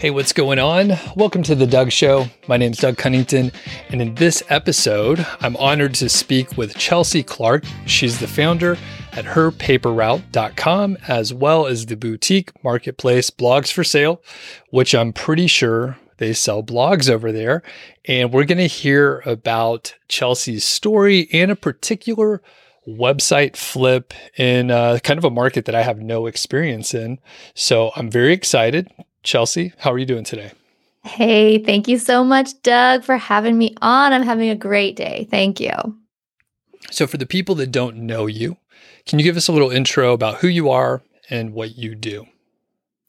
Hey, what's going on? Welcome to The Doug Show. My name is Doug Cunnington, and in this episode, I'm honored to speak with Chelsea Clark. She's the founder at herpaperroute.com, as well as the boutique marketplace Blogs for Sale, which I'm pretty sure they sell blogs over there. And we're going to hear about Chelsea's story and a particular website flip in uh, kind of a market that I have no experience in. So I'm very excited. Chelsea, how are you doing today? Hey, thank you so much, Doug, for having me on. I'm having a great day. Thank you. So, for the people that don't know you, can you give us a little intro about who you are and what you do?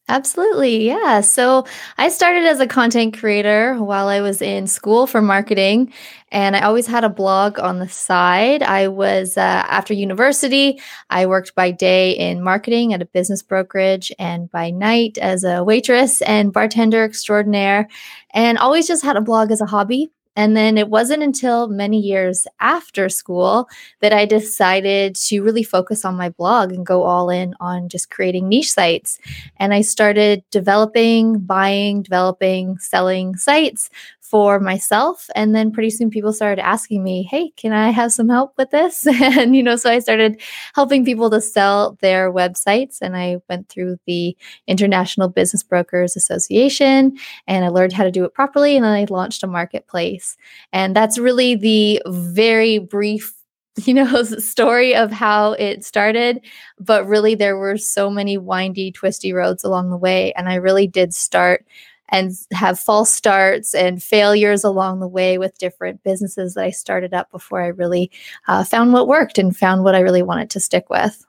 Absolutely. Yeah. So I started as a content creator while I was in school for marketing, and I always had a blog on the side. I was, uh, after university, I worked by day in marketing at a business brokerage and by night as a waitress and bartender extraordinaire, and always just had a blog as a hobby. And then it wasn't until many years after school that I decided to really focus on my blog and go all in on just creating niche sites. And I started developing, buying, developing, selling sites for myself. And then pretty soon people started asking me, Hey, can I have some help with this? and, you know, so I started helping people to sell their websites. And I went through the International Business Brokers Association and I learned how to do it properly. And then I launched a marketplace. And that's really the very brief you know story of how it started but really there were so many windy twisty roads along the way and i really did start and have false starts and failures along the way with different businesses that I started up before I really uh, found what worked and found what I really wanted to stick with.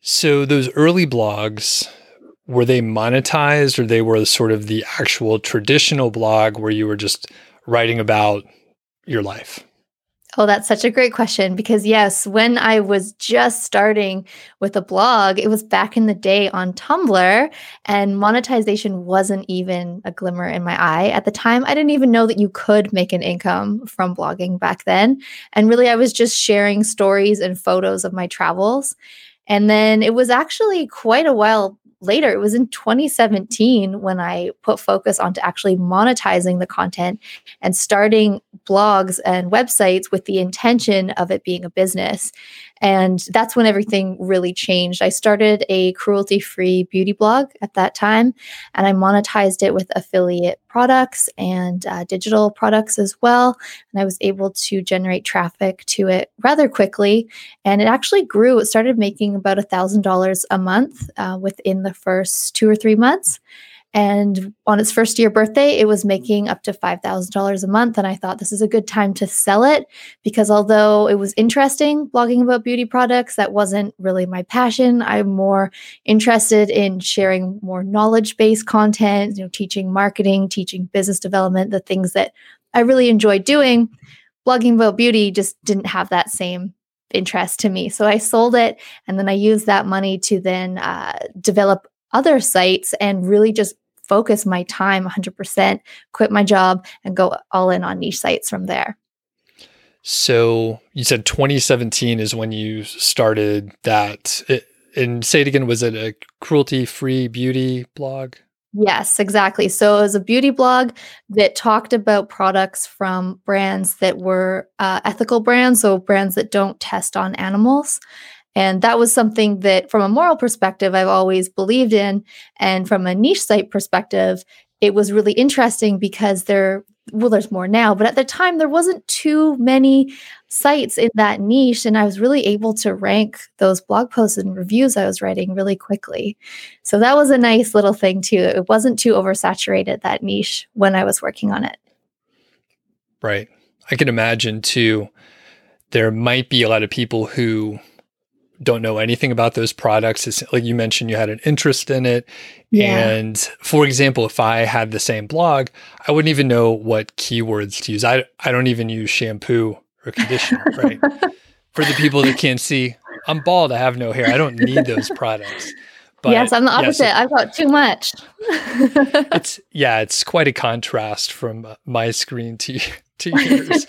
So those early blogs, were they monetized or they were sort of the actual traditional blog where you were just writing about your life? Oh, that's such a great question because, yes, when I was just starting with a blog, it was back in the day on Tumblr, and monetization wasn't even a glimmer in my eye. At the time, I didn't even know that you could make an income from blogging back then. And really, I was just sharing stories and photos of my travels. And then it was actually quite a while later. It was in 2017 when I put focus onto actually monetizing the content and starting blogs and websites with the intention of it being a business. And that's when everything really changed. I started a cruelty free beauty blog at that time, and I monetized it with affiliate products and uh, digital products as well. And I was able to generate traffic to it rather quickly. And it actually grew. It started making about $1,000 a month uh, within the first two or three months. And on its first year birthday, it was making up to $5,000 a month. And I thought this is a good time to sell it because although it was interesting blogging about beauty products, that wasn't really my passion. I'm more interested in sharing more knowledge based content, you know, teaching marketing, teaching business development, the things that I really enjoy doing. Blogging about beauty just didn't have that same interest to me. So I sold it and then I used that money to then uh, develop other sites and really just focus my time 100%, quit my job, and go all in on niche sites from there. So you said 2017 is when you started that. and say it again, was it a cruelty free beauty blog? Yes, exactly. So it was a beauty blog that talked about products from brands that were uh, ethical brands, so brands that don't test on animals. And that was something that, from a moral perspective, I've always believed in. And from a niche site perspective, it was really interesting because there, well, there's more now, but at the time, there wasn't too many sites in that niche. And I was really able to rank those blog posts and reviews I was writing really quickly. So that was a nice little thing, too. It wasn't too oversaturated, that niche, when I was working on it. Right. I can imagine, too, there might be a lot of people who don't know anything about those products. It's, like you mentioned, you had an interest in it. Yeah. And for example, if I had the same blog, I wouldn't even know what keywords to use. I, I don't even use shampoo or conditioner, right? For the people that can't see, I'm bald. I have no hair. I don't need those products. But yes, I'm the opposite. Yes, I've got too much. it's yeah, it's quite a contrast from uh, my screen to to yours.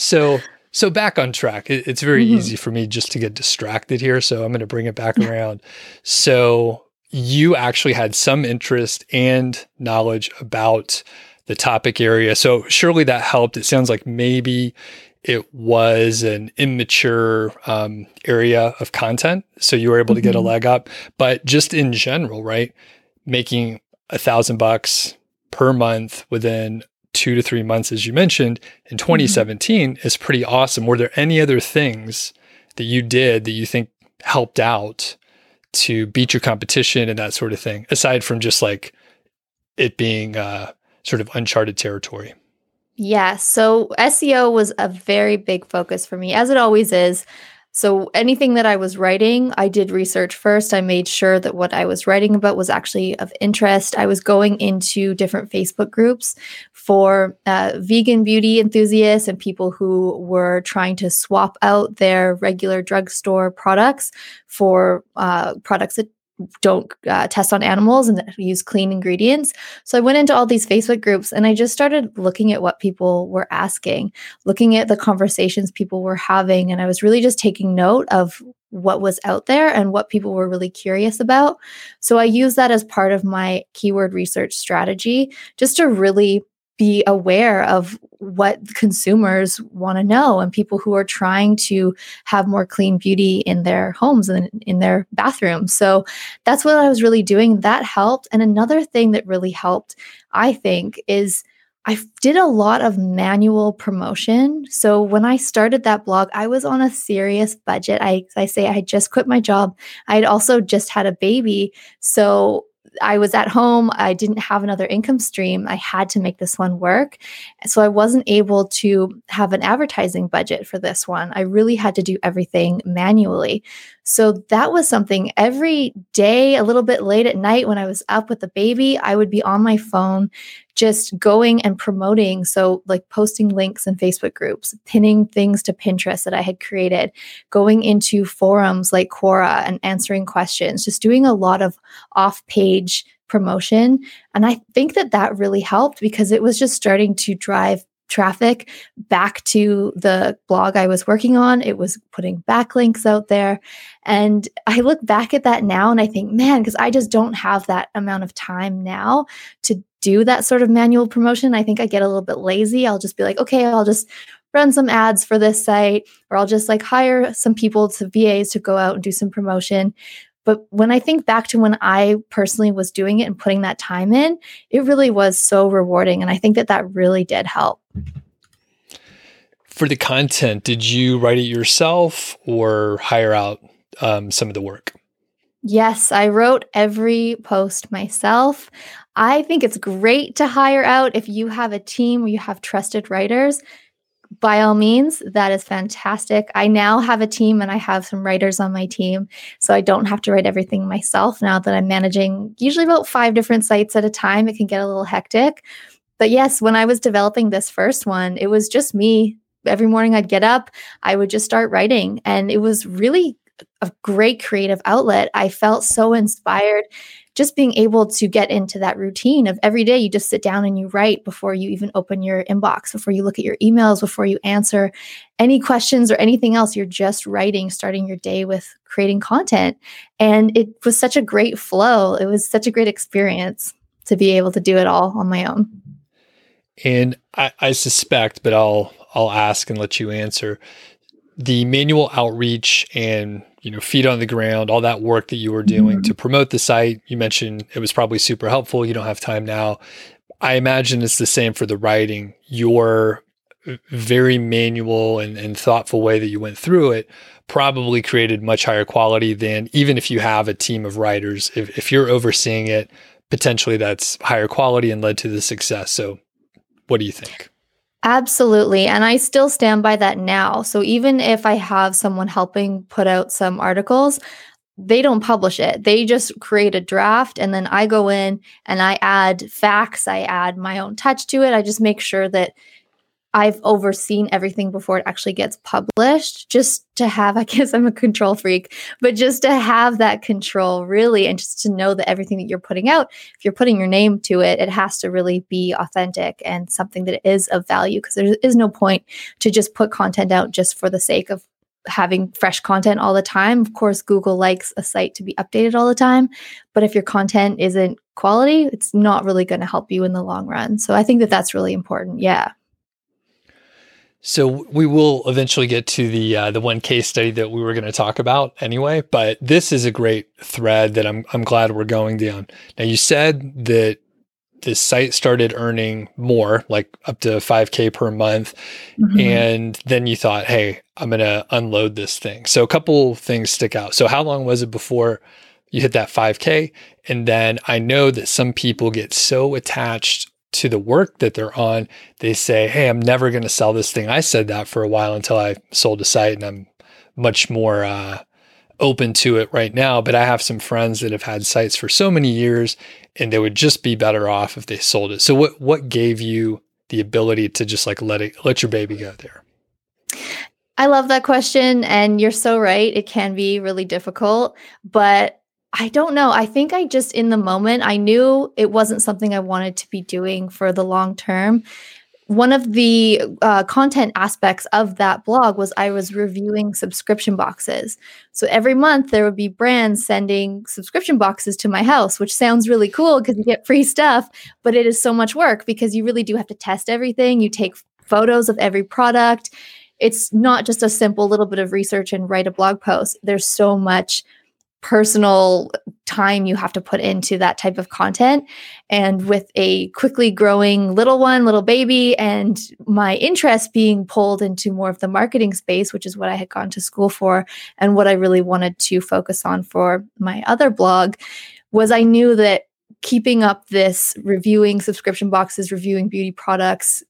so so back on track. It, it's very mm-hmm. easy for me just to get distracted here. So I'm going to bring it back around. So you actually had some interest and knowledge about the topic area. So surely that helped. It sounds like maybe it was an immature um, area of content. So you were able to get a mm-hmm. leg up. But just in general, right? Making a thousand bucks per month within two to three months, as you mentioned, in 2017 mm-hmm. is pretty awesome. Were there any other things that you did that you think helped out to beat your competition and that sort of thing, aside from just like it being uh, sort of uncharted territory? Yeah. So SEO was a very big focus for me, as it always is. So anything that I was writing, I did research first. I made sure that what I was writing about was actually of interest. I was going into different Facebook groups for uh, vegan beauty enthusiasts and people who were trying to swap out their regular drugstore products for uh, products that don't uh, test on animals and use clean ingredients. So I went into all these Facebook groups and I just started looking at what people were asking, looking at the conversations people were having. And I was really just taking note of what was out there and what people were really curious about. So I use that as part of my keyword research strategy just to really be aware of what consumers want to know and people who are trying to have more clean beauty in their homes and in their bathrooms. So that's what I was really doing. That helped. And another thing that really helped, I think, is I did a lot of manual promotion. So when I started that blog, I was on a serious budget. I, I say I had just quit my job. I had also just had a baby. So I was at home. I didn't have another income stream. I had to make this one work. So I wasn't able to have an advertising budget for this one. I really had to do everything manually. So that was something every day, a little bit late at night when I was up with the baby, I would be on my phone just going and promoting. So, like posting links in Facebook groups, pinning things to Pinterest that I had created, going into forums like Quora and answering questions, just doing a lot of off page promotion. And I think that that really helped because it was just starting to drive traffic back to the blog I was working on. It was putting backlinks out there. And I look back at that now and I think, man, because I just don't have that amount of time now to do that sort of manual promotion. I think I get a little bit lazy. I'll just be like, okay, I'll just run some ads for this site, or I'll just like hire some people to VAs to go out and do some promotion. But when I think back to when I personally was doing it and putting that time in, it really was so rewarding. And I think that that really did help. For the content, did you write it yourself or hire out um, some of the work? Yes, I wrote every post myself. I think it's great to hire out if you have a team you have trusted writers by all means, that is fantastic. I now have a team and I have some writers on my team. So I don't have to write everything myself now that I'm managing usually about five different sites at a time. It can get a little hectic. But yes, when I was developing this first one, it was just me. Every morning I'd get up, I would just start writing. And it was really a great creative outlet. I felt so inspired just being able to get into that routine of every day you just sit down and you write before you even open your inbox, before you look at your emails, before you answer any questions or anything else. You're just writing, starting your day with creating content. And it was such a great flow. It was such a great experience to be able to do it all on my own. And I, I suspect, but I'll I'll ask and let you answer the manual outreach and you know feet on the ground all that work that you were doing mm-hmm. to promote the site. You mentioned it was probably super helpful. You don't have time now. I imagine it's the same for the writing. Your very manual and, and thoughtful way that you went through it probably created much higher quality than even if you have a team of writers. If, if you're overseeing it potentially that's higher quality and led to the success. So what do you think Absolutely. And I still stand by that now. So even if I have someone helping put out some articles, they don't publish it. They just create a draft and then I go in and I add facts, I add my own touch to it. I just make sure that I've overseen everything before it actually gets published, just to have, I guess I'm a control freak, but just to have that control really, and just to know that everything that you're putting out, if you're putting your name to it, it has to really be authentic and something that is of value because there is no point to just put content out just for the sake of having fresh content all the time. Of course, Google likes a site to be updated all the time, but if your content isn't quality, it's not really going to help you in the long run. So I think that that's really important. Yeah. So we will eventually get to the uh, the one case study that we were going to talk about anyway, but this is a great thread that I'm I'm glad we're going down. Now you said that the site started earning more, like up to 5k per month, mm-hmm. and then you thought, "Hey, I'm going to unload this thing." So a couple things stick out. So how long was it before you hit that 5k? And then I know that some people get so attached to the work that they're on, they say, Hey, I'm never going to sell this thing. I said that for a while until I sold a site and I'm much more uh, open to it right now. But I have some friends that have had sites for so many years and they would just be better off if they sold it. So what, what gave you the ability to just like let it, let your baby go there? I love that question. And you're so right. It can be really difficult, but I don't know. I think I just, in the moment, I knew it wasn't something I wanted to be doing for the long term. One of the uh, content aspects of that blog was I was reviewing subscription boxes. So every month there would be brands sending subscription boxes to my house, which sounds really cool because you get free stuff, but it is so much work because you really do have to test everything. You take photos of every product. It's not just a simple little bit of research and write a blog post. There's so much personal time you have to put into that type of content. And with a quickly growing little one, little baby, and my interest being pulled into more of the marketing space, which is what I had gone to school for and what I really wanted to focus on for my other blog, was I knew that keeping up this reviewing subscription boxes, reviewing beauty products,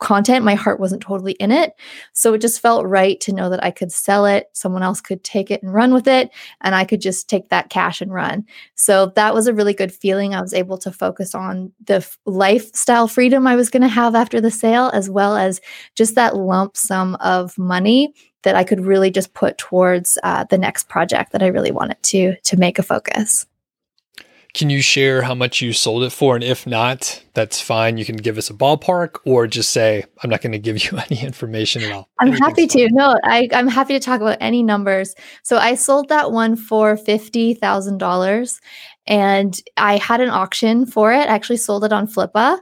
content, my heart wasn't totally in it. So it just felt right to know that I could sell it, someone else could take it and run with it, and I could just take that cash and run. So that was a really good feeling. I was able to focus on the f- lifestyle freedom I was going to have after the sale, as well as just that lump sum of money that I could really just put towards uh, the next project that I really wanted to to make a focus. Can you share how much you sold it for? And if not, that's fine. You can give us a ballpark or just say, I'm not going to give you any information at all. I'm happy to. Fine. No, I, I'm happy to talk about any numbers. So I sold that one for $50,000 and I had an auction for it. I actually sold it on Flippa.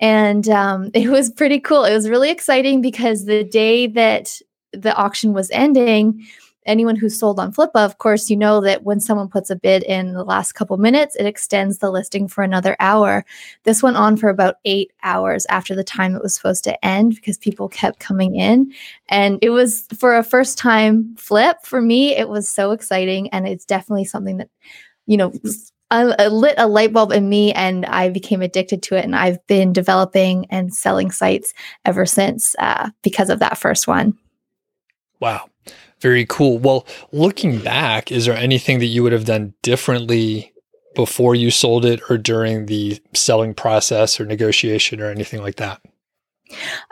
And um, it was pretty cool. It was really exciting because the day that the auction was ending, anyone who's sold on Flippa, of course, you know that when someone puts a bid in the last couple minutes, it extends the listing for another hour. This went on for about eight hours after the time it was supposed to end because people kept coming in. And it was for a first time flip for me, it was so exciting. And it's definitely something that, you know, I lit a light bulb in me and I became addicted to it. And I've been developing and selling sites ever since uh, because of that first one. Wow. Very cool. Well, looking back, is there anything that you would have done differently before you sold it or during the selling process or negotiation or anything like that?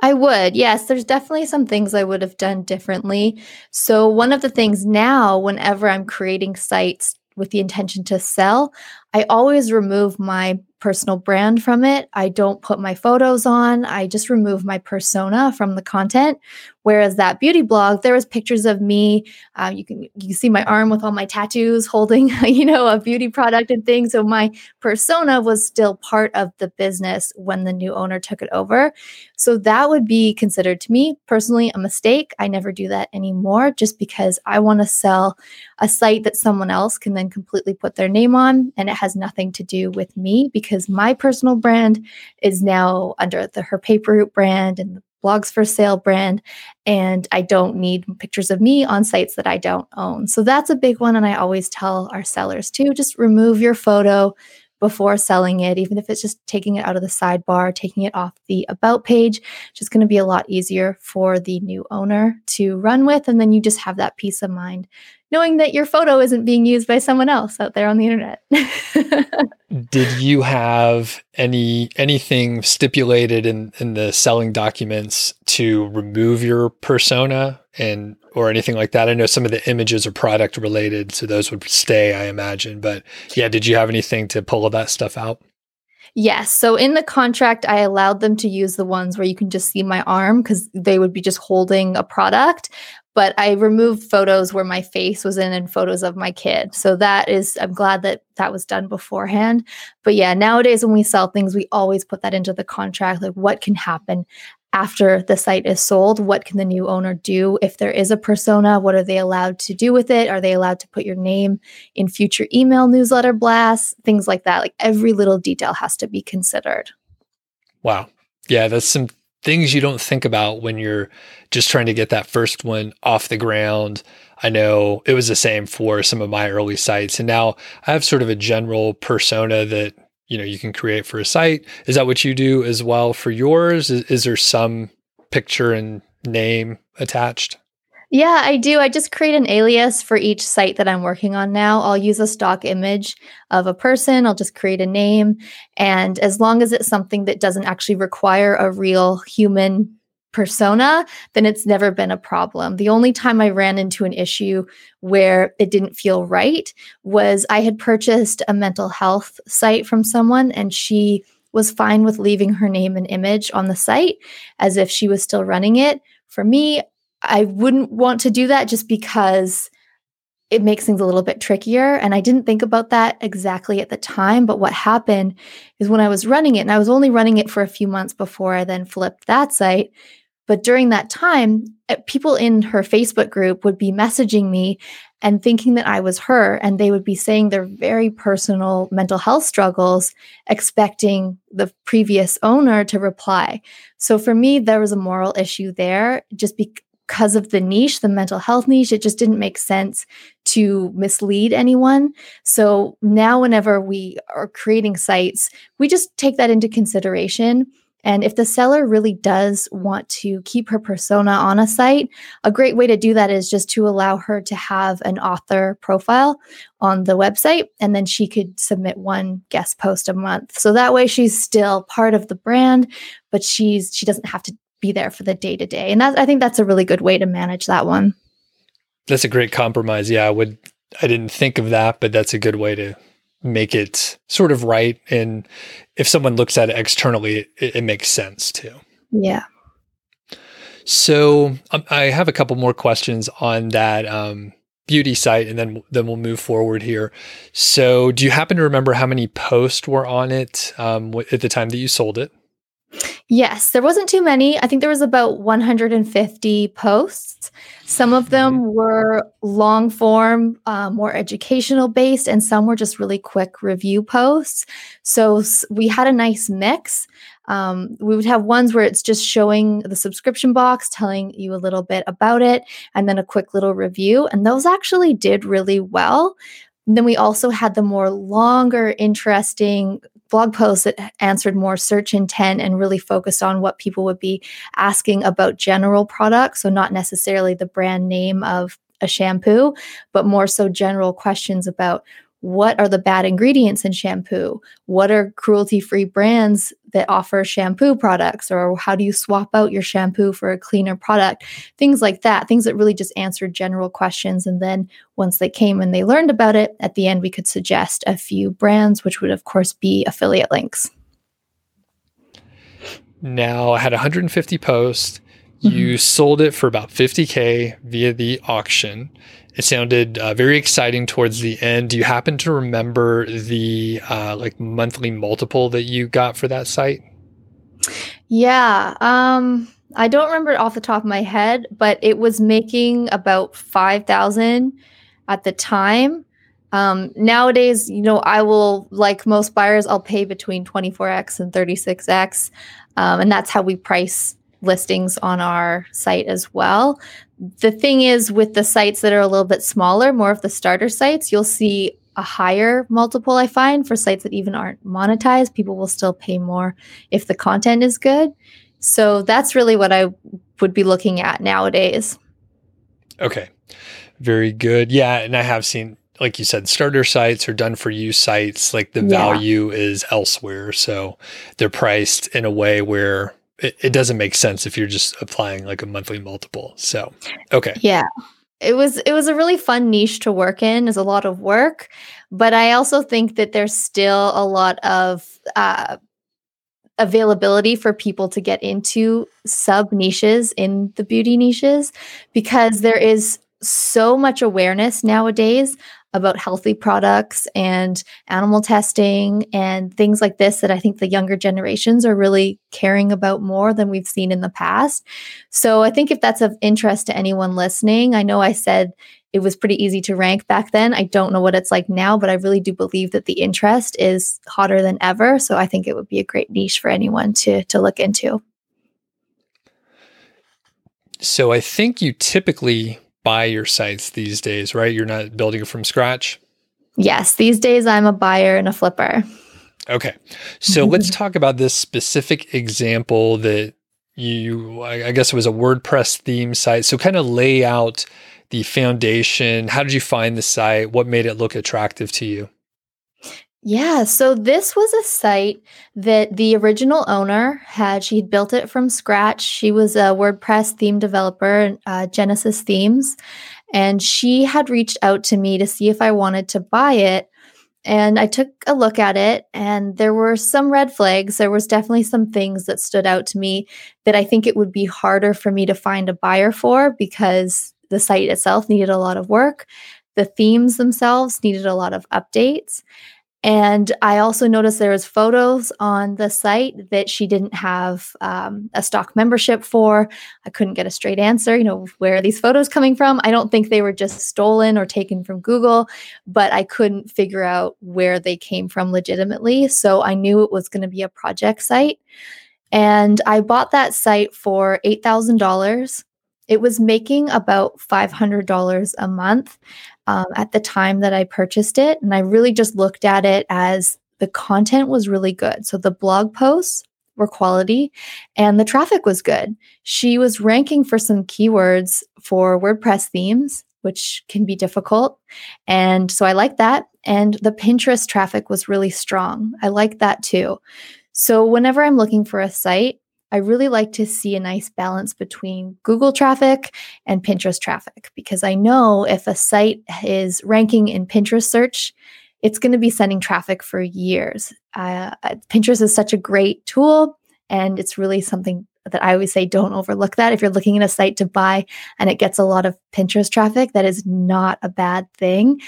I would. Yes, there's definitely some things I would have done differently. So, one of the things now, whenever I'm creating sites with the intention to sell, I always remove my personal brand from it. I don't put my photos on. I just remove my persona from the content. Whereas that beauty blog, there was pictures of me. Uh, you can you can see my arm with all my tattoos, holding you know a beauty product and things. So my persona was still part of the business when the new owner took it over. So that would be considered to me personally a mistake. I never do that anymore, just because I want to sell a site that someone else can then completely put their name on, and it has nothing to do with me because my personal brand is now under the Her Paper brand and Blogs for Sale brand. And I don't need pictures of me on sites that I don't own. So that's a big one. And I always tell our sellers to just remove your photo before selling it, even if it's just taking it out of the sidebar, taking it off the about page, it's just going to be a lot easier for the new owner to run with. And then you just have that peace of mind knowing that your photo isn't being used by someone else out there on the internet. Did you have any anything stipulated in in the selling documents to remove your persona and or anything like that? I know some of the images are product related, so those would stay, I imagine. But yeah, did you have anything to pull that stuff out? Yes. So in the contract, I allowed them to use the ones where you can just see my arm because they would be just holding a product. But I removed photos where my face was in and photos of my kid. So that is, I'm glad that that was done beforehand. But yeah, nowadays when we sell things, we always put that into the contract like what can happen after the site is sold? What can the new owner do? If there is a persona what are they allowed to do with it? Are they allowed to put your name in future email newsletter blasts? Things like that. Like every little detail has to be considered. Wow. Yeah that's some things you don't think about when you're just trying to get that first one off the ground. I know it was the same for some of my early sites and now i have sort of a general persona that you know you can create for a site. Is that what you do as well for yours? Is, is there some picture and name attached yeah, I do. I just create an alias for each site that I'm working on now. I'll use a stock image of a person, I'll just create a name. And as long as it's something that doesn't actually require a real human persona, then it's never been a problem. The only time I ran into an issue where it didn't feel right was I had purchased a mental health site from someone and she was fine with leaving her name and image on the site as if she was still running it. For me, I wouldn't want to do that just because it makes things a little bit trickier. And I didn't think about that exactly at the time. But what happened is when I was running it, and I was only running it for a few months before I then flipped that site, but during that time, eh, people in her Facebook group would be messaging me and thinking that I was her. And they would be saying their very personal mental health struggles, expecting the previous owner to reply. So for me, there was a moral issue there just because of the niche, the mental health niche. It just didn't make sense to mislead anyone. So now, whenever we are creating sites, we just take that into consideration and if the seller really does want to keep her persona on a site, a great way to do that is just to allow her to have an author profile on the website. And then she could submit one guest post a month. So that way she's still part of the brand, but she's she doesn't have to be there for the day to day. And that I think that's a really good way to manage that one. That's a great compromise. Yeah, I would I didn't think of that, but that's a good way to make it sort of right. And if someone looks at it externally, it, it makes sense too. Yeah. So um, I have a couple more questions on that um, beauty site, and then then we'll move forward here. So, do you happen to remember how many posts were on it um, at the time that you sold it? Yes, there wasn't too many. I think there was about 150 posts. Some of them mm-hmm. were long form, uh, more educational based, and some were just really quick review posts. So we had a nice mix. Um, we would have ones where it's just showing the subscription box, telling you a little bit about it, and then a quick little review. And those actually did really well. And then we also had the more longer, interesting blog posts that answered more search intent and really focused on what people would be asking about general products. So, not necessarily the brand name of a shampoo, but more so general questions about what are the bad ingredients in shampoo? What are cruelty free brands that offer shampoo products? Or how do you swap out your shampoo for a cleaner product? Things like that, things that really just answered general questions. And then once they came and they learned about it, at the end, we could suggest a few brands, which would, of course, be affiliate links. Now, I had 150 posts. You mm-hmm. sold it for about 50K via the auction. It sounded uh, very exciting towards the end. Do you happen to remember the uh, like monthly multiple that you got for that site? Yeah, um, I don't remember it off the top of my head, but it was making about five thousand at the time. Um, nowadays, you know, I will like most buyers, I'll pay between twenty four x and thirty six x, um, and that's how we price listings on our site as well. The thing is, with the sites that are a little bit smaller, more of the starter sites, you'll see a higher multiple, I find, for sites that even aren't monetized. People will still pay more if the content is good. So that's really what I would be looking at nowadays. Okay. Very good. Yeah. And I have seen, like you said, starter sites or done for you sites, like the yeah. value is elsewhere. So they're priced in a way where it, it doesn't make sense if you're just applying like a monthly multiple. So, okay. Yeah. It was it was a really fun niche to work in. It's a lot of work, but I also think that there's still a lot of uh, availability for people to get into sub niches in the beauty niches because there is so much awareness nowadays about healthy products and animal testing and things like this that I think the younger generations are really caring about more than we've seen in the past. So I think if that's of interest to anyone listening, I know I said it was pretty easy to rank back then. I don't know what it's like now, but I really do believe that the interest is hotter than ever. So I think it would be a great niche for anyone to to look into. So I think you typically buy your sites these days, right? You're not building it from scratch. Yes, these days I'm a buyer and a flipper. Okay. So let's talk about this specific example that you I guess it was a WordPress theme site. So kind of lay out the foundation? How did you find the site? What made it look attractive to you? Yeah, so this was a site that the original owner had. She had built it from scratch. She was a WordPress theme developer, uh, Genesis Themes, and she had reached out to me to see if I wanted to buy it. And I took a look at it, and there were some red flags. There was definitely some things that stood out to me that I think it would be harder for me to find a buyer for because the site itself needed a lot of work. The themes themselves needed a lot of updates. And I also noticed there was photos on the site that she didn't have um, a stock membership for. I couldn't get a straight answer. You know, where are these photos coming from? I don't think they were just stolen or taken from Google, but I couldn't figure out where they came from legitimately. So I knew it was going to be a project site. And I bought that site for $8,000 it was making about $500 a month um, at the time that I purchased it. And I really just looked at it as the content was really good. So the blog posts were quality and the traffic was good. She was ranking for some keywords for WordPress themes, which can be difficult. And so I like that. And the Pinterest traffic was really strong. I like that too. So whenever I'm looking for a site, I really like to see a nice balance between Google traffic and Pinterest traffic because I know if a site is ranking in Pinterest search, it's going to be sending traffic for years. Uh, Pinterest is such a great tool, and it's really something that I always say don't overlook that. If you're looking at a site to buy and it gets a lot of Pinterest traffic, that is not a bad thing.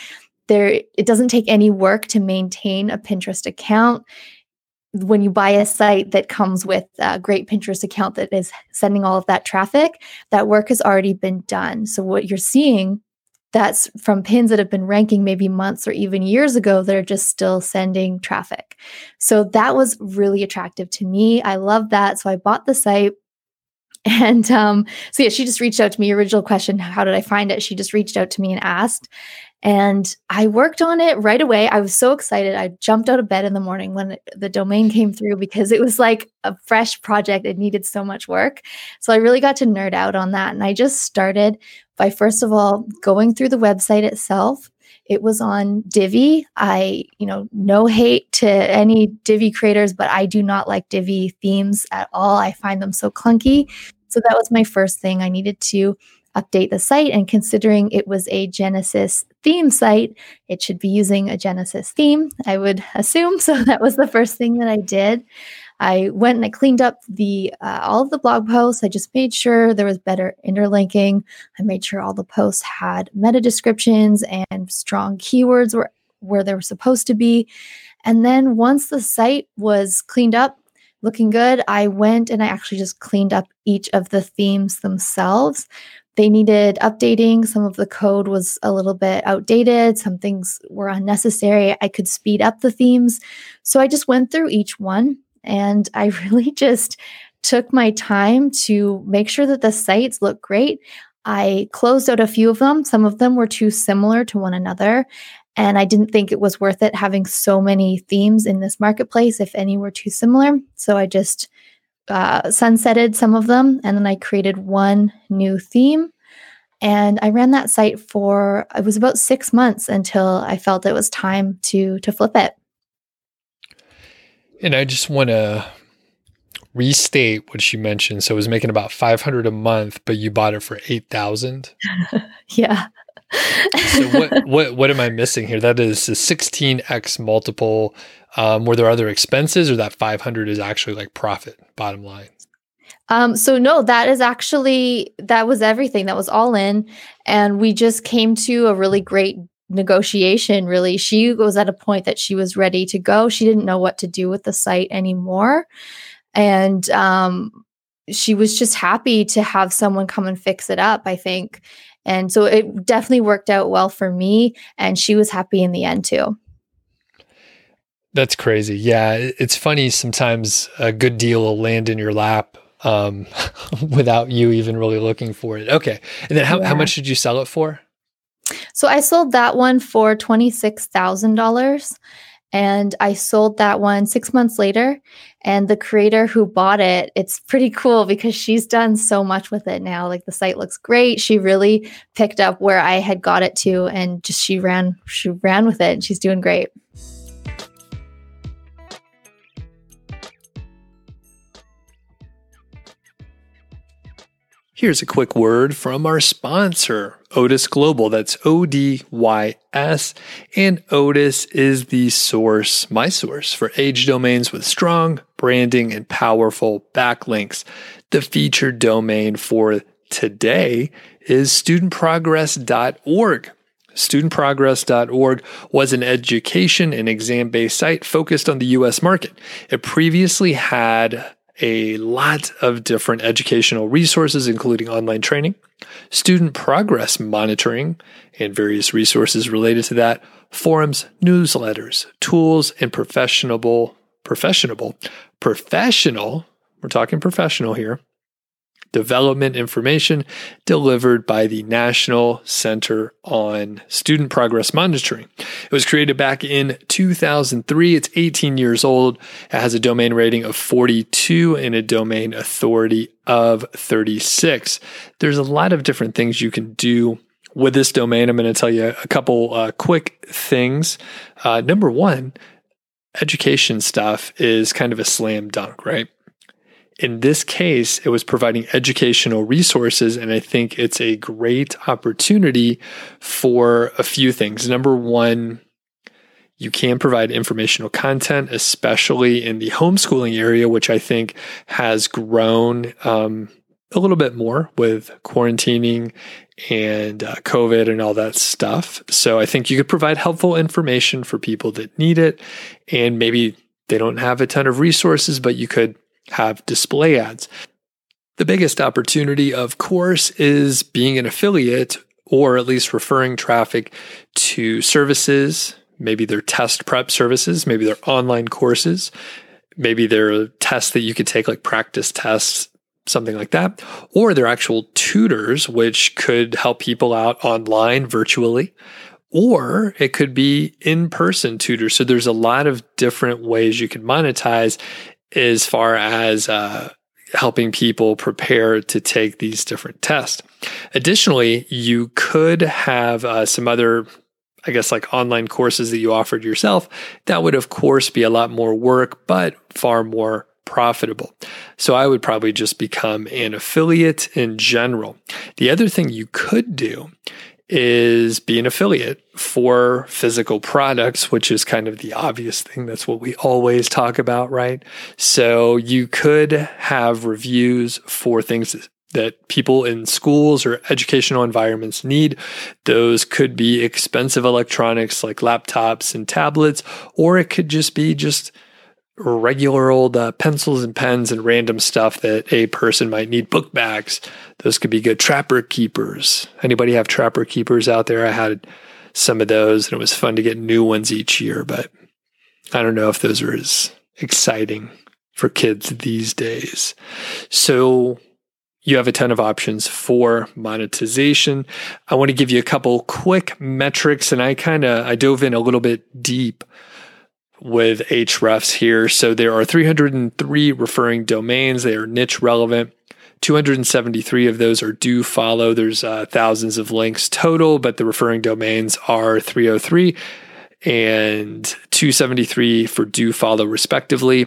There, it doesn't take any work to maintain a Pinterest account when you buy a site that comes with a great Pinterest account that is sending all of that traffic, that work has already been done. So what you're seeing that's from pins that have been ranking maybe months or even years ago that are just still sending traffic. So that was really attractive to me. I love that. So I bought the site. And um, so yeah, she just reached out to me. Original question, how did I find it? She just reached out to me and asked. And I worked on it right away. I was so excited. I jumped out of bed in the morning when the domain came through because it was like a fresh project. It needed so much work. So I really got to nerd out on that. And I just started by, first of all, going through the website itself. It was on Divi. I, you know, no hate to any Divi creators, but I do not like Divi themes at all. I find them so clunky. So that was my first thing. I needed to update the site. And considering it was a Genesis theme site, it should be using a Genesis theme, I would assume. So that was the first thing that I did. I went and I cleaned up the uh, all of the blog posts. I just made sure there was better interlinking. I made sure all the posts had meta descriptions and strong keywords were where they were supposed to be. And then once the site was cleaned up, looking good, I went and I actually just cleaned up each of the themes themselves they needed updating. Some of the code was a little bit outdated. Some things were unnecessary. I could speed up the themes. So I just went through each one and I really just took my time to make sure that the sites look great. I closed out a few of them. Some of them were too similar to one another. And I didn't think it was worth it having so many themes in this marketplace if any were too similar. So I just uh, sunsetted some of them, and then I created one new theme. And I ran that site for it was about six months until I felt it was time to to flip it. And I just want to restate what she mentioned. So it was making about 500 a month, but you bought it for 8,000. yeah. So what what what am I missing here? That is a 16x multiple. Um, were there other expenses, or that 500 is actually like profit bottom line? Um, so no, that is actually that was everything. That was all in, and we just came to a really great negotiation. Really, she was at a point that she was ready to go. She didn't know what to do with the site anymore, and um, she was just happy to have someone come and fix it up. I think, and so it definitely worked out well for me, and she was happy in the end too. That's crazy. Yeah, it's funny sometimes a good deal will land in your lap um, without you even really looking for it. Okay. And then how, yeah. how much did you sell it for? So I sold that one for $26,000 and I sold that one six months later. And the creator who bought it, it's pretty cool because she's done so much with it now. Like the site looks great. She really picked up where I had got it to and just she ran, she ran with it and she's doing great. Here's a quick word from our sponsor, Odys Global. That's O D Y S. And Odys is the source, my source, for age domains with strong branding and powerful backlinks. The featured domain for today is studentprogress.org. StudentProgress.org was an education and exam based site focused on the US market. It previously had a lot of different educational resources, including online training, student progress monitoring, and various resources related to that, forums, newsletters, tools, and professional, professional, professional, we're talking professional here, development information delivered by the National Center on Student Progress Monitoring. It was created back in 2003. It's 18 years old. It has a domain rating of 42 and a domain authority of 36. There's a lot of different things you can do with this domain. I'm going to tell you a couple uh, quick things. Uh, number one, education stuff is kind of a slam dunk, right? In this case, it was providing educational resources, and I think it's a great opportunity for a few things. Number one, you can provide informational content, especially in the homeschooling area, which I think has grown um, a little bit more with quarantining and uh, COVID and all that stuff. So I think you could provide helpful information for people that need it. And maybe they don't have a ton of resources, but you could have display ads. The biggest opportunity, of course, is being an affiliate or at least referring traffic to services. Maybe they're test prep services, maybe they're online courses, maybe they're tests that you could take, like practice tests, something like that. Or they're actual tutors, which could help people out online virtually. Or it could be in person tutors. So there's a lot of different ways you could monetize as far as uh, helping people prepare to take these different tests. Additionally, you could have uh, some other I guess like online courses that you offered yourself, that would of course be a lot more work, but far more profitable. So I would probably just become an affiliate in general. The other thing you could do is be an affiliate for physical products, which is kind of the obvious thing. That's what we always talk about, right? So you could have reviews for things that people in schools or educational environments need. Those could be expensive electronics like laptops and tablets, or it could just be just regular old uh, pencils and pens and random stuff that a person might need. Book bags, those could be good. Trapper keepers. Anybody have trapper keepers out there? I had some of those, and it was fun to get new ones each year. But I don't know if those are as exciting for kids these days. So you have a ton of options for monetization. I want to give you a couple quick metrics, and I kind of I dove in a little bit deep with Ahrefs here. So there are 303 referring domains. They are niche relevant. 273 of those are do follow. There's uh, thousands of links total, but the referring domains are 303. and 273 for do follow respectively.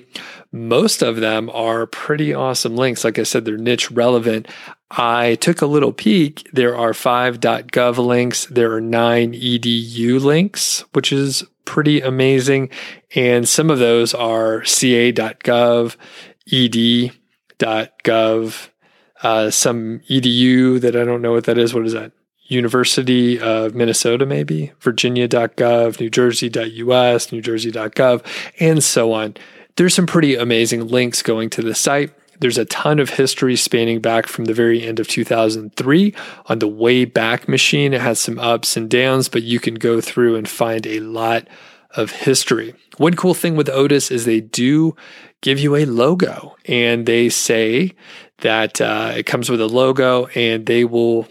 Most of them are pretty awesome links. Like I said, they're niche relevant. I took a little peek. There are five .gov links. There are nine edu links, which is pretty amazing. And some of those are ca.gov, ed.gov, uh, some edu that I don't know what that is. What is that? University of Minnesota, maybe, Virginia.gov, New Jersey.us, New Jersey.gov, and so on. There's some pretty amazing links going to the site. There's a ton of history spanning back from the very end of 2003 on the Wayback Machine. It has some ups and downs, but you can go through and find a lot of history. One cool thing with Odys is they do give you a logo and they say that uh, it comes with a logo and they will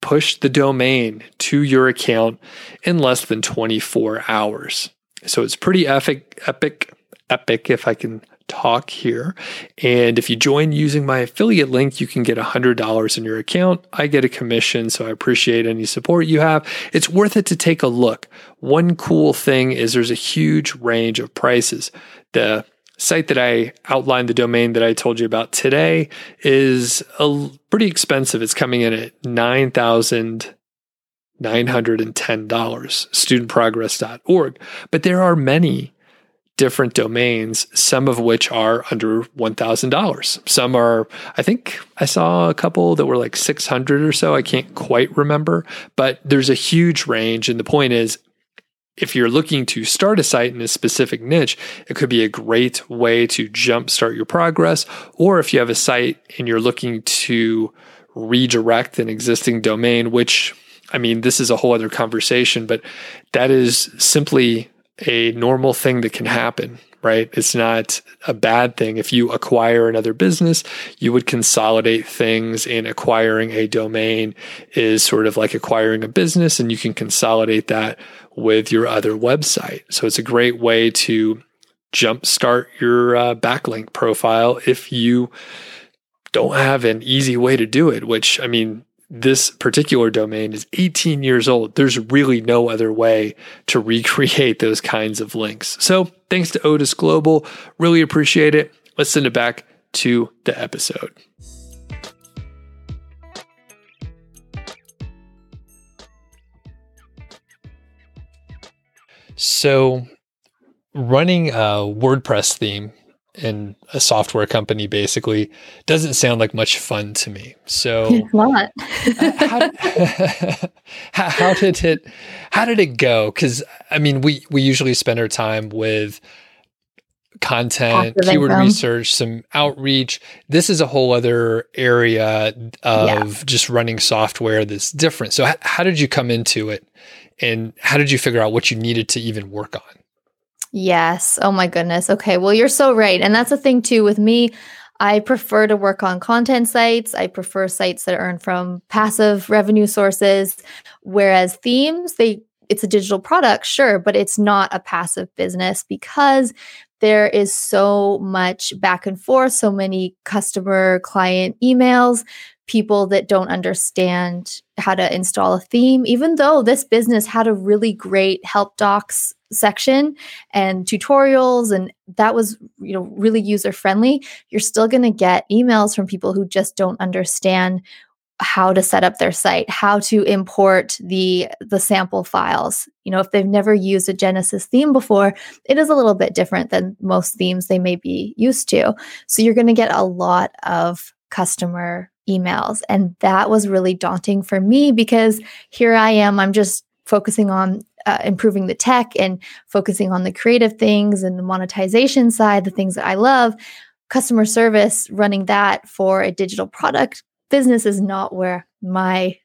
push the domain to your account in less than 24 hours. So it's pretty epic, epic, epic if I can talk here. And if you join using my affiliate link, you can get $100 in your account. I get a commission, so I appreciate any support you have. It's worth it to take a look. One cool thing is there's a huge range of prices. The site that I outlined the domain that I told you about today is a, pretty expensive. It's coming in at nine thousand nine hundred and ten dollars. Studentprogress.org. But there are many different domains, some of which are under $1,000. Some are, I think I saw a couple that were like 600 or so. I can't quite remember, but there's a huge range. And the point is, if you're looking to start a site in a specific niche, it could be a great way to jumpstart your progress. Or if you have a site and you're looking to redirect an existing domain, which I mean, this is a whole other conversation, but that is simply a normal thing that can happen, right? It's not a bad thing. If you acquire another business, you would consolidate things, and acquiring a domain is sort of like acquiring a business, and you can consolidate that with your other website. So it's a great way to jumpstart your uh, backlink profile if you don't have an easy way to do it, which I mean, this particular domain is 18 years old. There's really no other way to recreate those kinds of links. So thanks to Odys Global. Really appreciate it. Let's send it back to the episode. So, running a WordPress theme in a software company basically doesn't sound like much fun to me. So, it's not. how, how, did it? How did it go? Because I mean, we we usually spend our time with content, Passive keyword income. research, some outreach. This is a whole other area of yeah. just running software that's different. So, how did you come into it? And how did you figure out what you needed to even work on? Yes. Oh my goodness. Okay. Well, you're so right. And that's the thing too with me. I prefer to work on content sites. I prefer sites that earn from passive revenue sources, whereas themes, they it's a digital product, sure, but it's not a passive business because there is so much back and forth, so many customer client emails, people that don't understand how to install a theme, even though this business had a really great help docs section and tutorials and that was you know really user friendly you're still going to get emails from people who just don't understand how to set up their site how to import the the sample files. You know if they've never used a Genesis theme before it is a little bit different than most themes they may be used to. So you're going to get a lot of customer emails and that was really daunting for me because here i am i'm just focusing on uh, improving the tech and focusing on the creative things and the monetization side, the things that I love, customer service, running that for a digital product business is not where my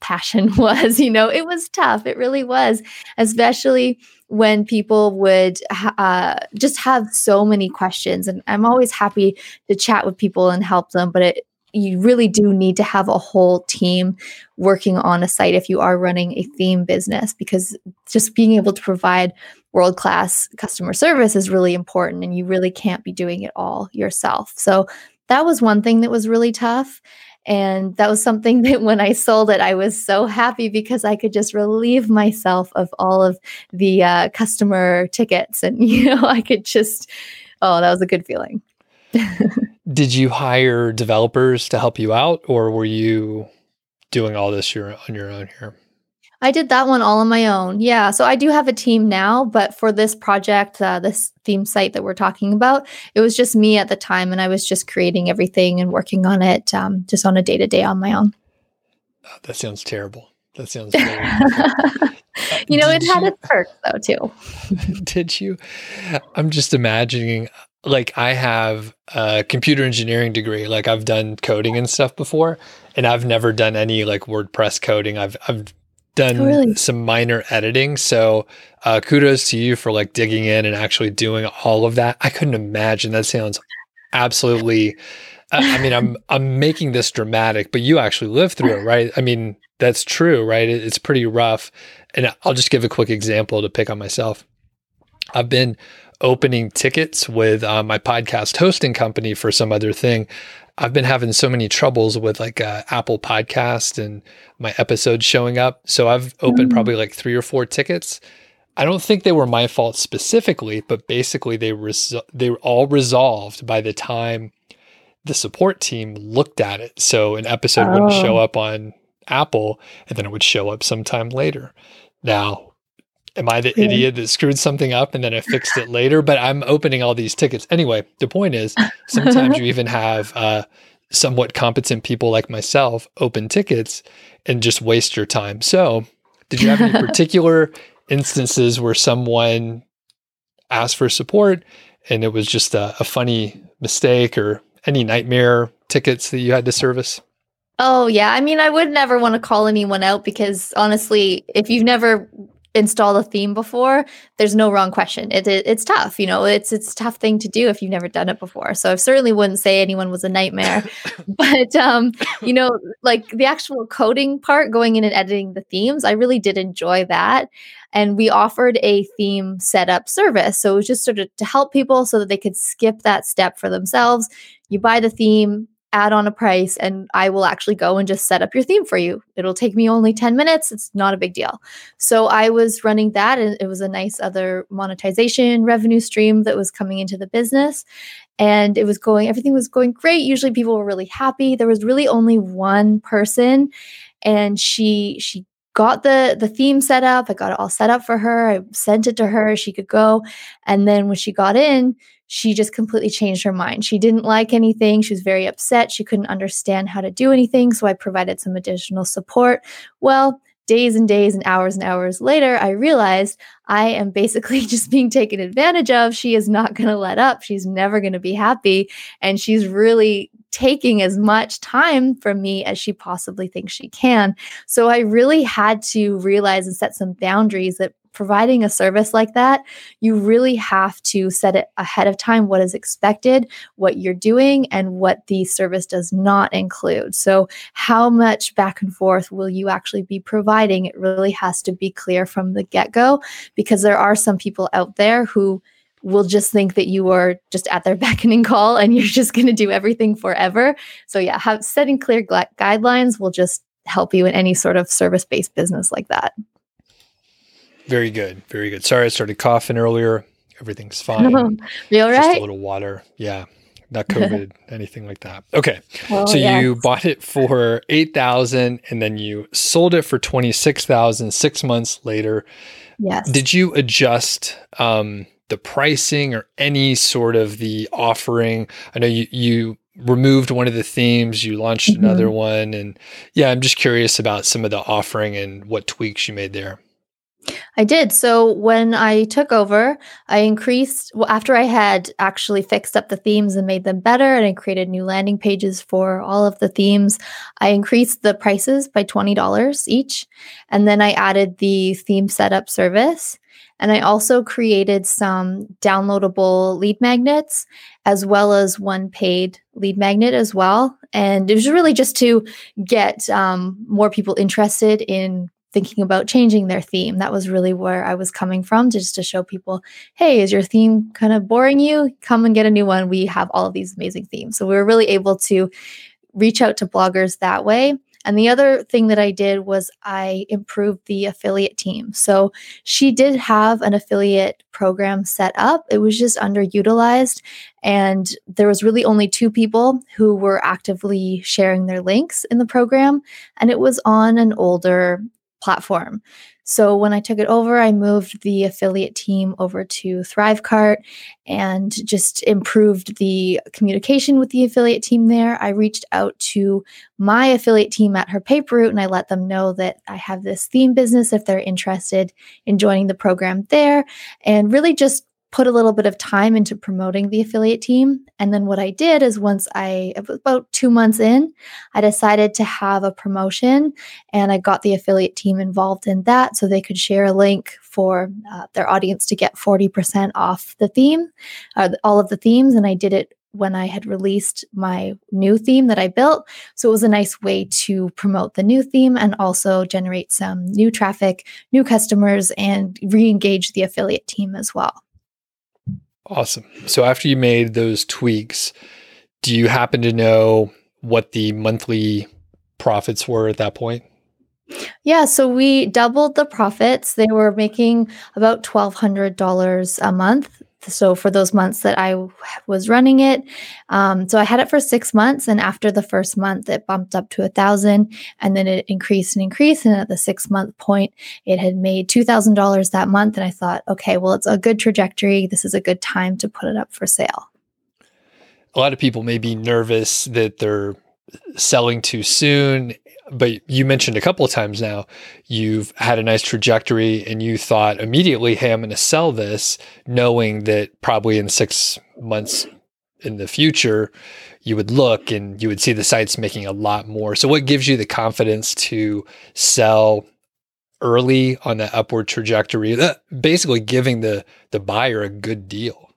passion was. You know, it was tough. It really was, especially when people would uh, just have so many questions. And I'm always happy to chat with people and help them, but it you really do need to have a whole team working on a site if you are running a theme business because just being able to provide world class customer service is really important and you really can't be doing it all yourself. So that was one thing that was really tough. And that was something that when I sold it, I was so happy because I could just relieve myself of all of the uh, customer tickets. And, you know, I could just, oh, that was a good feeling. Did you hire developers to help you out, or were you doing all this your, on your own here? I did that one all on my own. Yeah. So I do have a team now, but for this project, uh, this theme site that we're talking about, it was just me at the time and I was just creating everything and working on it um, just on a day to day on my own. Oh, that sounds terrible. That sounds terrible. You know, did it had you, its perks though, too. did you? I'm just imagining like I have a computer engineering degree. Like I've done coding and stuff before, and I've never done any like WordPress coding. I've I've done oh, really? some minor editing. So uh, kudos to you for like digging in and actually doing all of that. I couldn't imagine. That sounds absolutely. I mean, I'm I'm making this dramatic, but you actually lived through it, right? I mean, that's true, right? It, it's pretty rough. And I'll just give a quick example to pick on myself. I've been opening tickets with uh, my podcast hosting company for some other thing. I've been having so many troubles with like uh, Apple Podcast and my episodes showing up. So I've opened mm. probably like three or four tickets. I don't think they were my fault specifically, but basically they res- they were all resolved by the time the support team looked at it. So an episode oh. wouldn't show oh. up on Apple and then it would show up sometime later. Now, am I the yeah. idiot that screwed something up and then I fixed it later? But I'm opening all these tickets. Anyway, the point is sometimes you even have uh, somewhat competent people like myself open tickets and just waste your time. So, did you have any particular instances where someone asked for support and it was just a, a funny mistake or any nightmare tickets that you had to service? Oh, yeah. I mean, I would never want to call anyone out because honestly, if you've never installed a theme before, there's no wrong question. It, it, it's tough, you know. It's it's a tough thing to do if you've never done it before. So I certainly wouldn't say anyone was a nightmare. but um, you know, like the actual coding part, going in and editing the themes, I really did enjoy that. And we offered a theme setup service. So it was just sort of to help people so that they could skip that step for themselves. You buy the theme, add on a price and I will actually go and just set up your theme for you. It'll take me only 10 minutes. It's not a big deal. So I was running that and it was a nice other monetization revenue stream that was coming into the business. And it was going, everything was going great. Usually people were really happy. There was really only one person and she, she got the the theme set up. I got it all set up for her. I sent it to her. She could go. And then when she got in, she just completely changed her mind. She didn't like anything. She was very upset. She couldn't understand how to do anything. So I provided some additional support. Well, days and days and hours and hours later, I realized I am basically just being taken advantage of. She is not going to let up. She's never going to be happy. And she's really taking as much time from me as she possibly thinks she can. So I really had to realize and set some boundaries that providing a service like that, you really have to set it ahead of time what is expected, what you're doing, and what the service does not include. So, how much back and forth will you actually be providing? It really has to be clear from the get go because there are some people out there who will just think that you are just at their beckoning call and you're just going to do everything forever. So yeah, have, setting clear gu- guidelines will just help you in any sort of service-based business like that. Very good. Very good. Sorry, I started coughing earlier. Everything's fine. you all right? Just a little water. Yeah. Not COVID, anything like that. Okay. so yes. you bought it for 8000 and then you sold it for 26000 6 months later. Yes. Did you adjust um, the pricing or any sort of the offering? I know you you removed one of the themes, you launched mm-hmm. another one and yeah, I'm just curious about some of the offering and what tweaks you made there. I did. So when I took over, I increased, well, after I had actually fixed up the themes and made them better, and I created new landing pages for all of the themes, I increased the prices by $20 each. And then I added the theme setup service. And I also created some downloadable lead magnets as well as one paid lead magnet as well. And it was really just to get um, more people interested in thinking about changing their theme. That was really where I was coming from, just to show people, hey, is your theme kind of boring you? Come and get a new one. We have all of these amazing themes. So we were really able to reach out to bloggers that way. And the other thing that I did was I improved the affiliate team. So she did have an affiliate program set up, it was just underutilized. And there was really only two people who were actively sharing their links in the program. And it was on an older platform. So when I took it over, I moved the affiliate team over to Thrivecart and just improved the communication with the affiliate team there. I reached out to my affiliate team at her paper route and I let them know that I have this theme business if they're interested in joining the program there and really just put a little bit of time into promoting the affiliate team. And then what I did is once I, about two months in, I decided to have a promotion and I got the affiliate team involved in that so they could share a link for uh, their audience to get 40% off the theme, uh, all of the themes. And I did it when I had released my new theme that I built. So it was a nice way to promote the new theme and also generate some new traffic, new customers, and re engage the affiliate team as well. Awesome. So after you made those tweaks, do you happen to know what the monthly profits were at that point? Yeah, so we doubled the profits. They were making about $1,200 a month so for those months that I was running it, um, so I had it for six months, and after the first month, it bumped up to a thousand, and then it increased and increased, and at the six month point, it had made two thousand dollars that month, and I thought, okay, well, it's a good trajectory. This is a good time to put it up for sale. A lot of people may be nervous that they're selling too soon but you mentioned a couple of times now you've had a nice trajectory and you thought immediately hey i'm going to sell this knowing that probably in six months in the future you would look and you would see the sites making a lot more. So what gives you the confidence to sell early on that upward trajectory? Basically giving the the buyer a good deal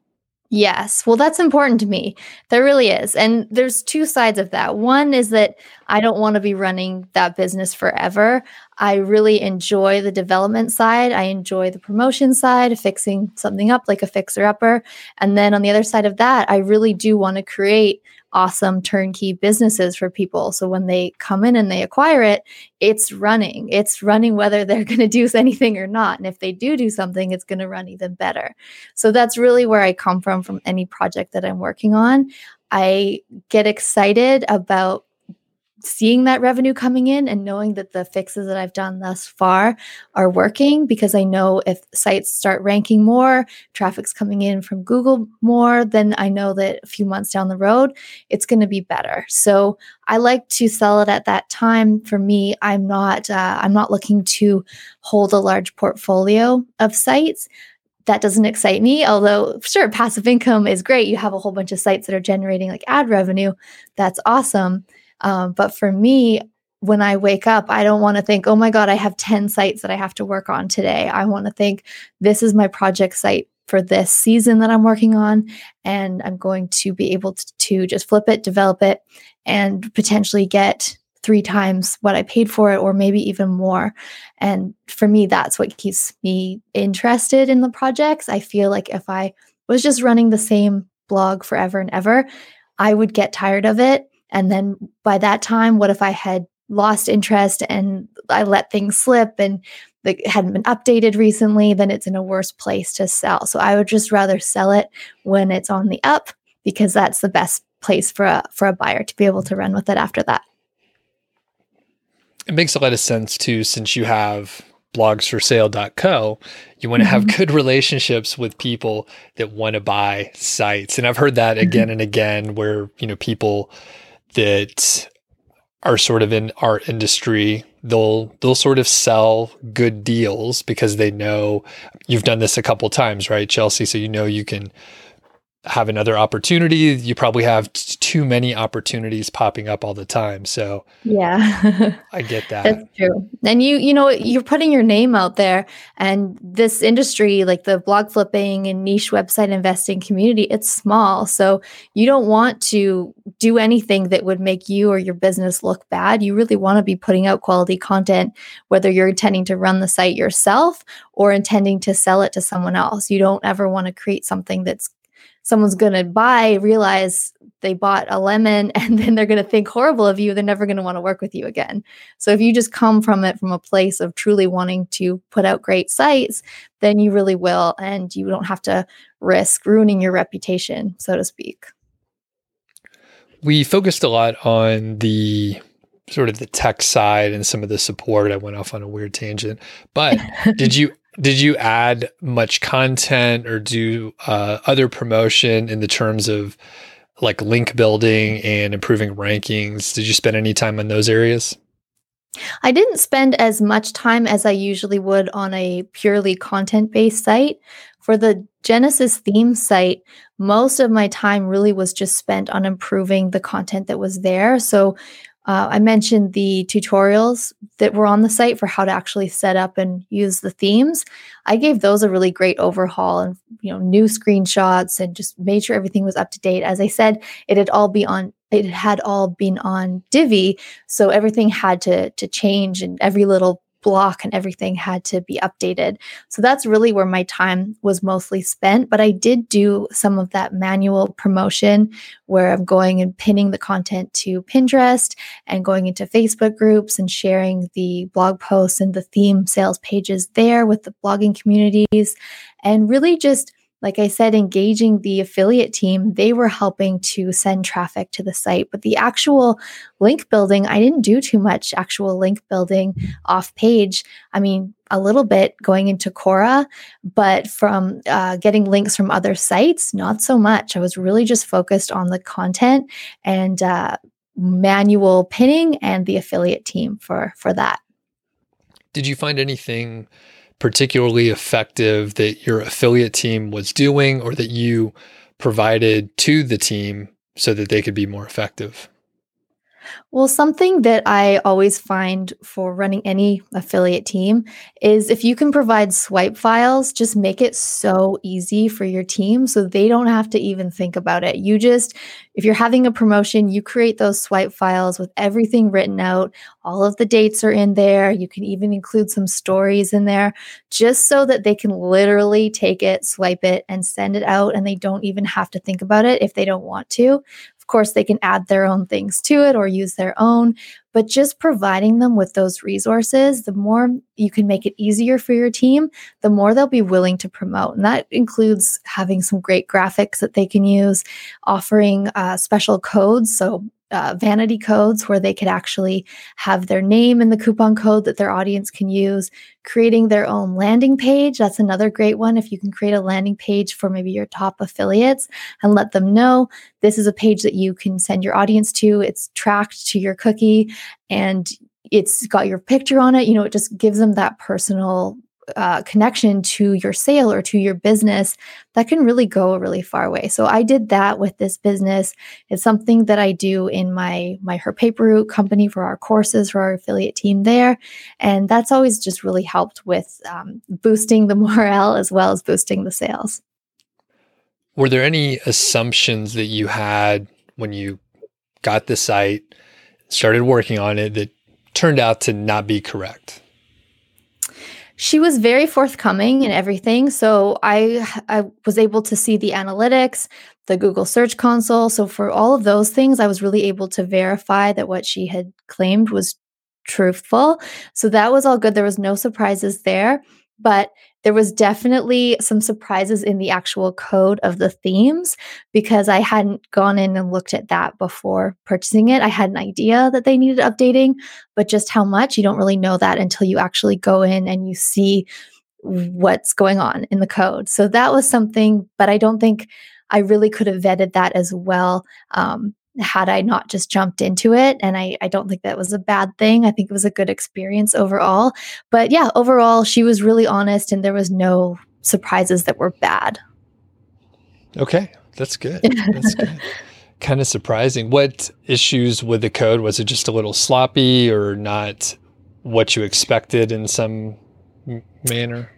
Yes. Well, that's important to me. There really is. And there's two sides of that. One is that I don't want to be running that business forever. I really enjoy the development side. I enjoy the promotion side, fixing something up like a fixer upper. And then on the other side of that, I really do want to create awesome turnkey businesses for people. So when they come in and they acquire it, it's running. It's running whether they're going to do anything or not. And if they do do something, it's going to run even better. So that's really where I come from from any project that I'm working on. I get excited about seeing that revenue coming in and knowing that the fixes that I've done thus far are working because I know if sites start ranking more, traffic's coming in from Google more, then I know that a few months down the road, it's going to be better. So I like to sell it at that time. For me, I'm not uh, I'm not looking to hold a large portfolio of sites that doesn't excite me. Although, sure, passive income is great. You have a whole bunch of sites that are generating like ad revenue. That's awesome. Um, but for me, when I wake up, I don't want to think, oh my God, I have 10 sites that I have to work on today. I want to think, this is my project site for this season that I'm working on. And I'm going to be able to, to just flip it, develop it, and potentially get three times what I paid for it, or maybe even more. And for me, that's what keeps me interested in the projects. I feel like if I was just running the same blog forever and ever, I would get tired of it and then by that time, what if I had lost interest and I let things slip and it hadn't been updated recently, then it's in a worse place to sell. So I would just rather sell it when it's on the up because that's the best place for a for a buyer to be able to run with it after that. It makes a lot of sense too, since you have blogsforsale.co, you want to have mm-hmm. good relationships with people that want to buy sites. And I've heard that mm-hmm. again and again where, you know, people that are sort of in our industry they'll they'll sort of sell good deals because they know you've done this a couple times right chelsea? So you know you can have another opportunity. You probably have t- too many opportunities popping up all the time. So yeah, I get that. That's true. And you, you know, you're putting your name out there, and this industry, like the blog flipping and niche website investing community, it's small. So you don't want to do anything that would make you or your business look bad. You really want to be putting out quality content, whether you're intending to run the site yourself or intending to sell it to someone else. You don't ever want to create something that's someone's going to buy realize they bought a lemon and then they're going to think horrible of you, they're never going to want to work with you again. So if you just come from it from a place of truly wanting to put out great sites, then you really will. And you don't have to risk ruining your reputation, so to speak. We focused a lot on the sort of the tech side and some of the support. I went off on a weird tangent, but did you did you add much content or do uh, other promotion in the terms of like link building and improving rankings? Did you spend any time on those areas? I didn't spend as much time as I usually would on a purely content based site. For the Genesis theme site, most of my time really was just spent on improving the content that was there. So uh, I mentioned the tutorials that were on the site for how to actually set up and use the themes. I gave those a really great overhaul and you know new screenshots and just made sure everything was up to date. As I said, it had all be on it had all been on Divi, so everything had to to change and every little block and everything had to be updated. So that's really where my time was mostly spent. But I did do some of that manual promotion where I'm going and pinning the content to Pinterest and going into Facebook groups and sharing the blog posts and the theme sales pages there with the blogging communities and really just like I said, engaging the affiliate team, they were helping to send traffic to the site. But the actual link building, I didn't do too much actual link building off page. I mean, a little bit going into Quora, but from uh, getting links from other sites, not so much. I was really just focused on the content and uh, manual pinning and the affiliate team for for that. Did you find anything? Particularly effective that your affiliate team was doing or that you provided to the team so that they could be more effective? Well, something that I always find for running any affiliate team is if you can provide swipe files, just make it so easy for your team so they don't have to even think about it. You just, if you're having a promotion, you create those swipe files with everything written out. All of the dates are in there. You can even include some stories in there just so that they can literally take it, swipe it, and send it out. And they don't even have to think about it if they don't want to course, they can add their own things to it or use their own, but just providing them with those resources, the more you can make it easier for your team, the more they'll be willing to promote. And that includes having some great graphics that they can use, offering uh, special codes. So uh, vanity codes where they could actually have their name in the coupon code that their audience can use, creating their own landing page. That's another great one. If you can create a landing page for maybe your top affiliates and let them know this is a page that you can send your audience to, it's tracked to your cookie and it's got your picture on it. You know, it just gives them that personal uh, connection to your sale or to your business that can really go a really far way so i did that with this business. It's something that i do in my my her paper route company for our courses for our affiliate team there. And that's always just really helped with um, boosting the morale as well as boosting the sales. Were there any assumptions that you had when you got the site started working on it that turned out to not be correct she was very forthcoming in everything. So I I was able to see the analytics, the Google Search Console. So for all of those things, I was really able to verify that what she had claimed was truthful. So that was all good. There was no surprises there. But there was definitely some surprises in the actual code of the themes because I hadn't gone in and looked at that before purchasing it. I had an idea that they needed updating, but just how much, you don't really know that until you actually go in and you see what's going on in the code. So that was something, but I don't think I really could have vetted that as well. Um, had I not just jumped into it. And I, I don't think that was a bad thing. I think it was a good experience overall. But yeah, overall, she was really honest and there was no surprises that were bad. Okay, that's good. That's good. kind of surprising. What issues with the code? Was it just a little sloppy or not what you expected in some manner?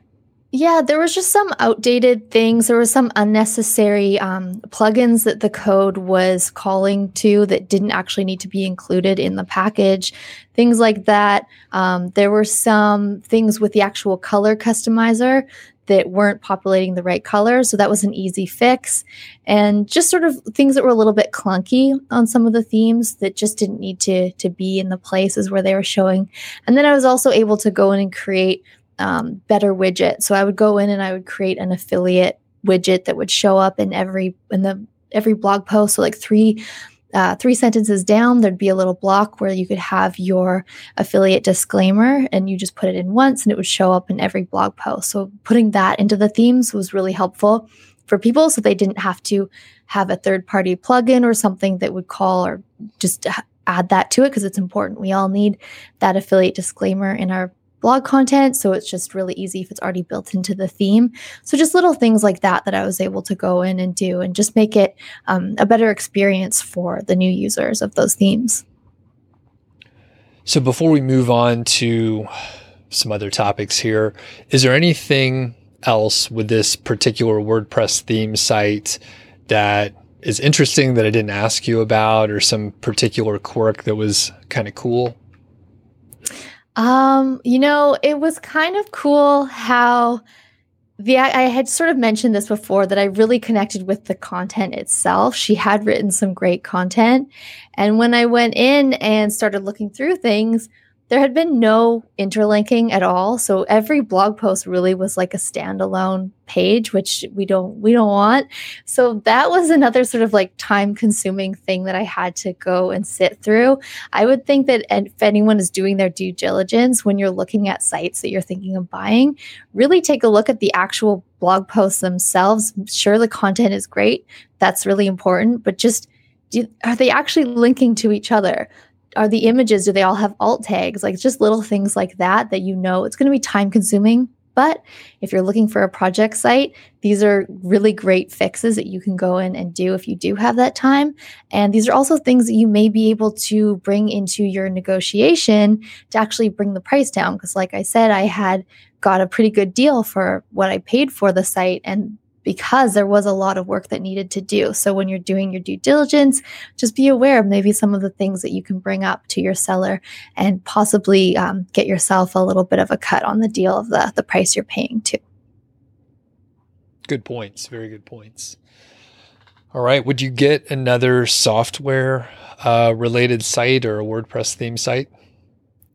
Yeah, there was just some outdated things. There was some unnecessary um, plugins that the code was calling to that didn't actually need to be included in the package. Things like that. Um, there were some things with the actual color customizer that weren't populating the right colors. So that was an easy fix. And just sort of things that were a little bit clunky on some of the themes that just didn't need to, to be in the places where they were showing. And then I was also able to go in and create um, better widget. So I would go in and I would create an affiliate widget that would show up in every in the every blog post. So like three uh, three sentences down, there'd be a little block where you could have your affiliate disclaimer and you just put it in once and it would show up in every blog post. So putting that into the themes was really helpful for people so they didn't have to have a third party plugin or something that would call or just add that to it because it's important. We all need that affiliate disclaimer in our blog content. So it's just really easy if it's already built into the theme. So just little things like that that I was able to go in and do and just make it um, a better experience for the new users of those themes. So before we move on to some other topics here, is there anything else with this particular WordPress theme site that is interesting that I didn't ask you about or some particular quirk that was kind of cool? Um, you know, it was kind of cool how the I had sort of mentioned this before that I really connected with the content itself. She had written some great content, and when I went in and started looking through things, there had been no interlinking at all so every blog post really was like a standalone page which we don't we don't want. So that was another sort of like time consuming thing that i had to go and sit through. I would think that if anyone is doing their due diligence when you're looking at sites that you're thinking of buying really take a look at the actual blog posts themselves. Sure the content is great that's really important but just do, are they actually linking to each other are the images do they all have alt tags? Like just little things like that that you know it's going to be time consuming. But if you're looking for a project site these are really great fixes that you can go in and do if you do have that time. And these are also things that you may be able to bring into your negotiation to actually bring the price down. Because like i said i had got a pretty good deal for what i paid for the site and because there was a lot of work that needed to do. So when you're doing your due diligence, just be aware of maybe some of the things that you can bring up to your seller and possibly um, get yourself a little bit of a cut on the deal of the, the price you're paying too. Good points. Very good points. All right. Would you get another software uh, related site or a WordPress theme site?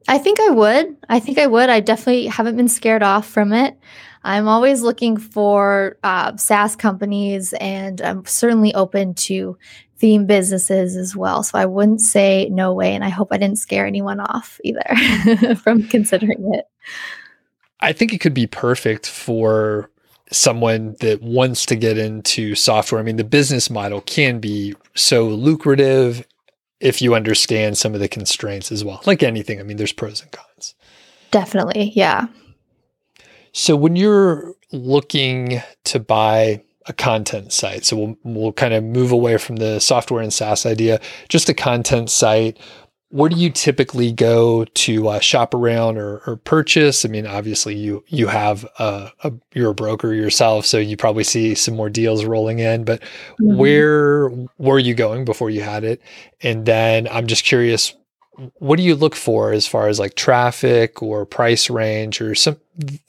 I think I would. I think I would. I definitely haven't been scared off from it. I'm always looking for uh, SaaS companies, and I'm certainly open to theme businesses as well. So I wouldn't say no way, and I hope I didn't scare anyone off either from considering it. I think it could be perfect for someone that wants to get into software. I mean, the business model can be so lucrative if you understand some of the constraints as well. Like anything, I mean, there's pros and cons. Definitely. Yeah. So when you're looking to buy a content site, so we'll, we'll kind of move away from the software and SaaS idea, just a content site. Where do you typically go to uh, shop around or, or, purchase? I mean, obviously you you have a, a, you're a broker yourself, so you probably see some more deals rolling in. But mm-hmm. where were you going before you had it? And then I'm just curious, what do you look for as far as like traffic or price range or some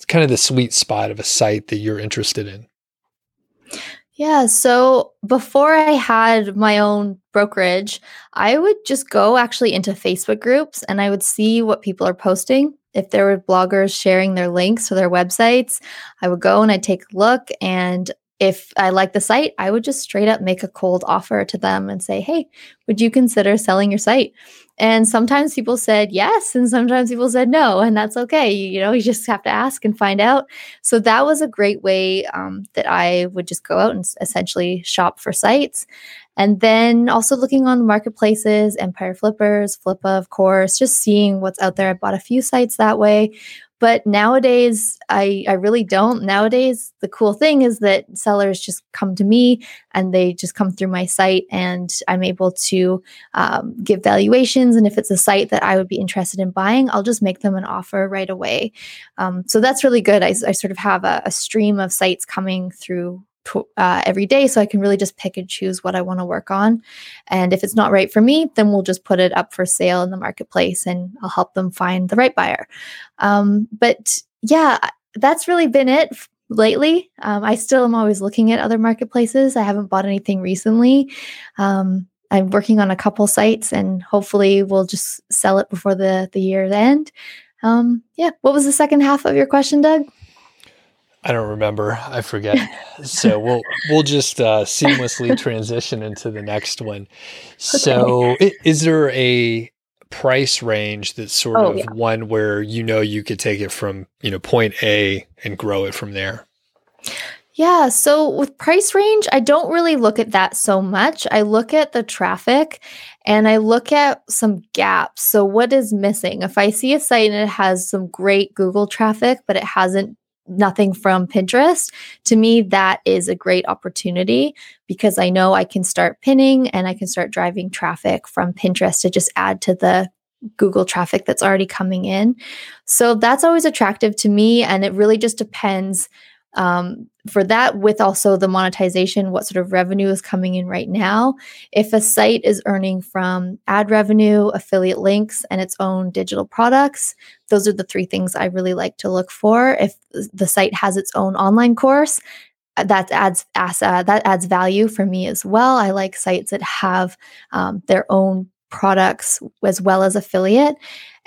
kind of the sweet spot of a site that you're interested in? Yeah. So before I had my own brokerage, I would just go actually into Facebook groups and I would see what people are posting. If there were bloggers sharing their links to their websites, I would go and I'd take a look. And if I like the site, I would just straight up make a cold offer to them and say, Hey, would you consider selling your site? And sometimes people said yes, and sometimes people said no, and that's okay. You, know, you just have to ask and find out. So that was a great way um, that I would just go out and essentially shop for sites. And then also looking on marketplaces, Empire Flippers, Flippa, of course, just seeing what's out there. I bought a few sites that way. But nowadays, I, I really don't. Nowadays, the cool thing is that sellers just come to me and they just come through my site, and I'm able to um, give valuations. And if it's a site that I would be interested in buying, I'll just make them an offer right away. Um, so that's really good. I, I sort of have a, a stream of sites coming through uh, every day so I can really just pick and choose what I want to work on. And if it's not right for me, then we'll just put it up for sale in the marketplace and I'll help them find the right buyer. Um, but yeah, that's really been it lately. Um, I still am always looking at other marketplaces. I haven't bought anything recently. Um, I'm working on a couple sites and hopefully we'll just sell it before the, the year's end. Um, yeah. What was the second half of your question, Doug? I don't remember. I forget. so we'll we'll just uh, seamlessly transition into the next one. So, okay. is there a price range that's sort oh, of yeah. one where you know you could take it from you know point A and grow it from there? Yeah. So with price range, I don't really look at that so much. I look at the traffic and I look at some gaps. So, what is missing? If I see a site and it has some great Google traffic, but it hasn't nothing from Pinterest, to me, that is a great opportunity because I know I can start pinning and I can start driving traffic from Pinterest to just add to the Google traffic that's already coming in. So that's always attractive to me. And it really just depends um, for that with also the monetization what sort of revenue is coming in right now. If a site is earning from ad revenue affiliate links and its own digital products those are the three things i really like to look for. If the site has its own online course uh, that adds uh, that adds value for me as well. I like sites that have um, their own products as well as affiliate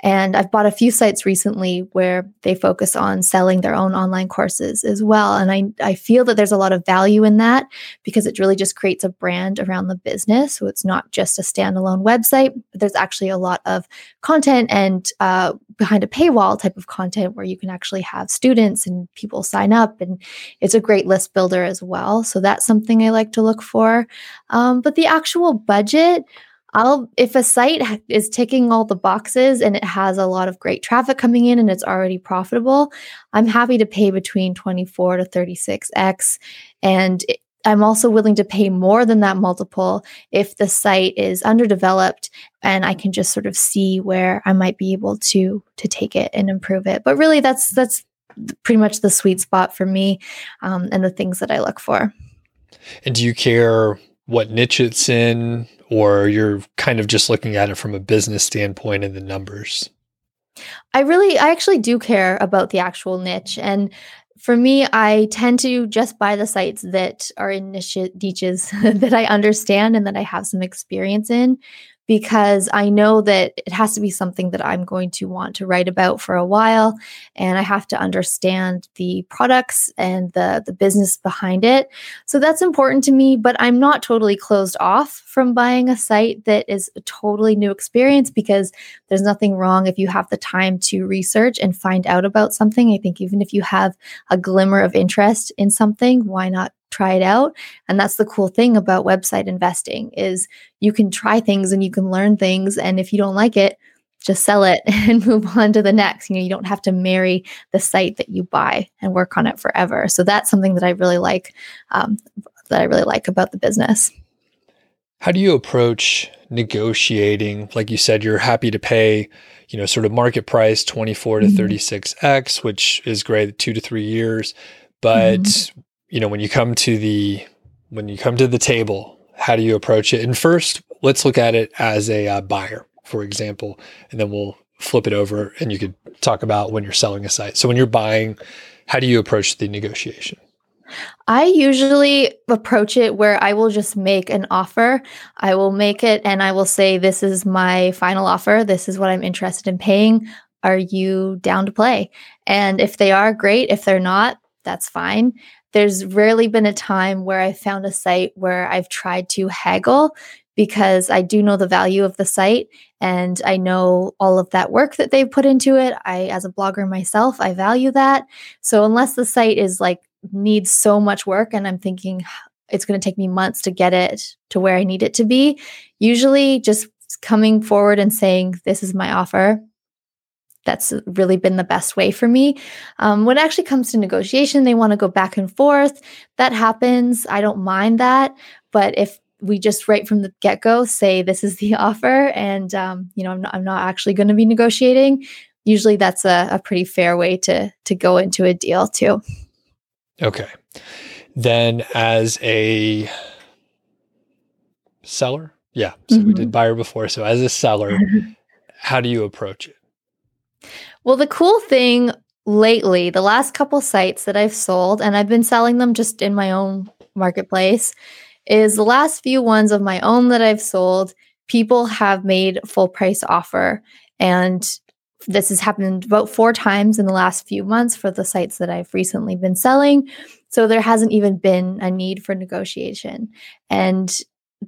and I've bought a few sites recently where they focus on selling their own online courses as well. And I, I feel that there's a lot of value in that because it really just creates a brand around the business. So it's not just a standalone website, but there's actually a lot of content and uh, behind a paywall type of content where you can actually have students and people sign up. And it's a great list builder as well. So that's something I like to look for. Um, but the actual budget, I'll if a site is ticking all the boxes and it has a lot of great traffic coming in and it's already profitable, I'm happy to pay between 24 to 36x and I'm also willing to pay more than that multiple if the site is underdeveloped and I can just sort of see where I might be able to to take it and improve it. But really that's that's pretty much the sweet spot for me um, and the things that I look for. And do you care what niche it's in or you're kind of just looking at it from a business standpoint and the numbers? I really, I actually do care about the actual niche. And for me, I tend to just buy the sites that are in niche, niches that I understand and that I have some experience in because I know that it has to be something that I'm going to want to write about for a while and I have to understand the products and the the business behind it. So that's important to me, but I'm not totally closed off from buying a site that is a totally new experience because there's nothing wrong if you have the time to research and find out about something. I think even if you have a glimmer of interest in something, why not try it out. And that's the cool thing about website investing is you can try things and you can learn things. And if you don't like it just sell it and move on to the next. You know you don't have to marry the site that you buy and work on it forever. So that's something that i really like um, that i really like about the business. How do you approach negotiating? Like you said you're happy to pay you know sort of market price 24 to 36x mm-hmm. which is great two to three years. But mm-hmm you know, when you come to the when you come to the table, how do you approach it? And first, let's look at it as a uh, buyer, for example, and then we'll flip it over and you could talk about when you're selling a site. So when you're buying, how do you approach the negotiation? I usually approach it where I will just make an offer. I will make it and I will say, This is my final offer. This is what I'm interested in paying. Are you down to play? And if they are, great. If they're not, that's fine there's rarely been a time where I found a site where I've tried to haggle because I do know the value of the site and I know all of that work that they've put into it. I, as a blogger myself, I value that. So unless the site is like needs so much work and I'm thinking it's going to take me months to get it to where I need it to be, usually just coming forward and saying, This is my offer that's really been the best way for me. Um, when it actually comes to negotiation, they want to go back and forth. That happens. I don't mind that. But if we just right from the get go say this is the offer, and um, you know I'm not, I'm not actually going to be negotiating. Usually, that's a, a pretty fair way to to go into a deal too. Okay, then as a seller, yeah. So mm-hmm. we did mm-hmm. buyer before. So as a seller, how do you approach it? Well, the cool thing lately, the last couple sites that I've sold, and I've been selling them just in my own marketplace, is the last few ones of my own that I've sold, people have made full price offer. And this has happened about four times in the last few months for the sites that I've recently been selling. So there hasn't even been a need for negotiation. And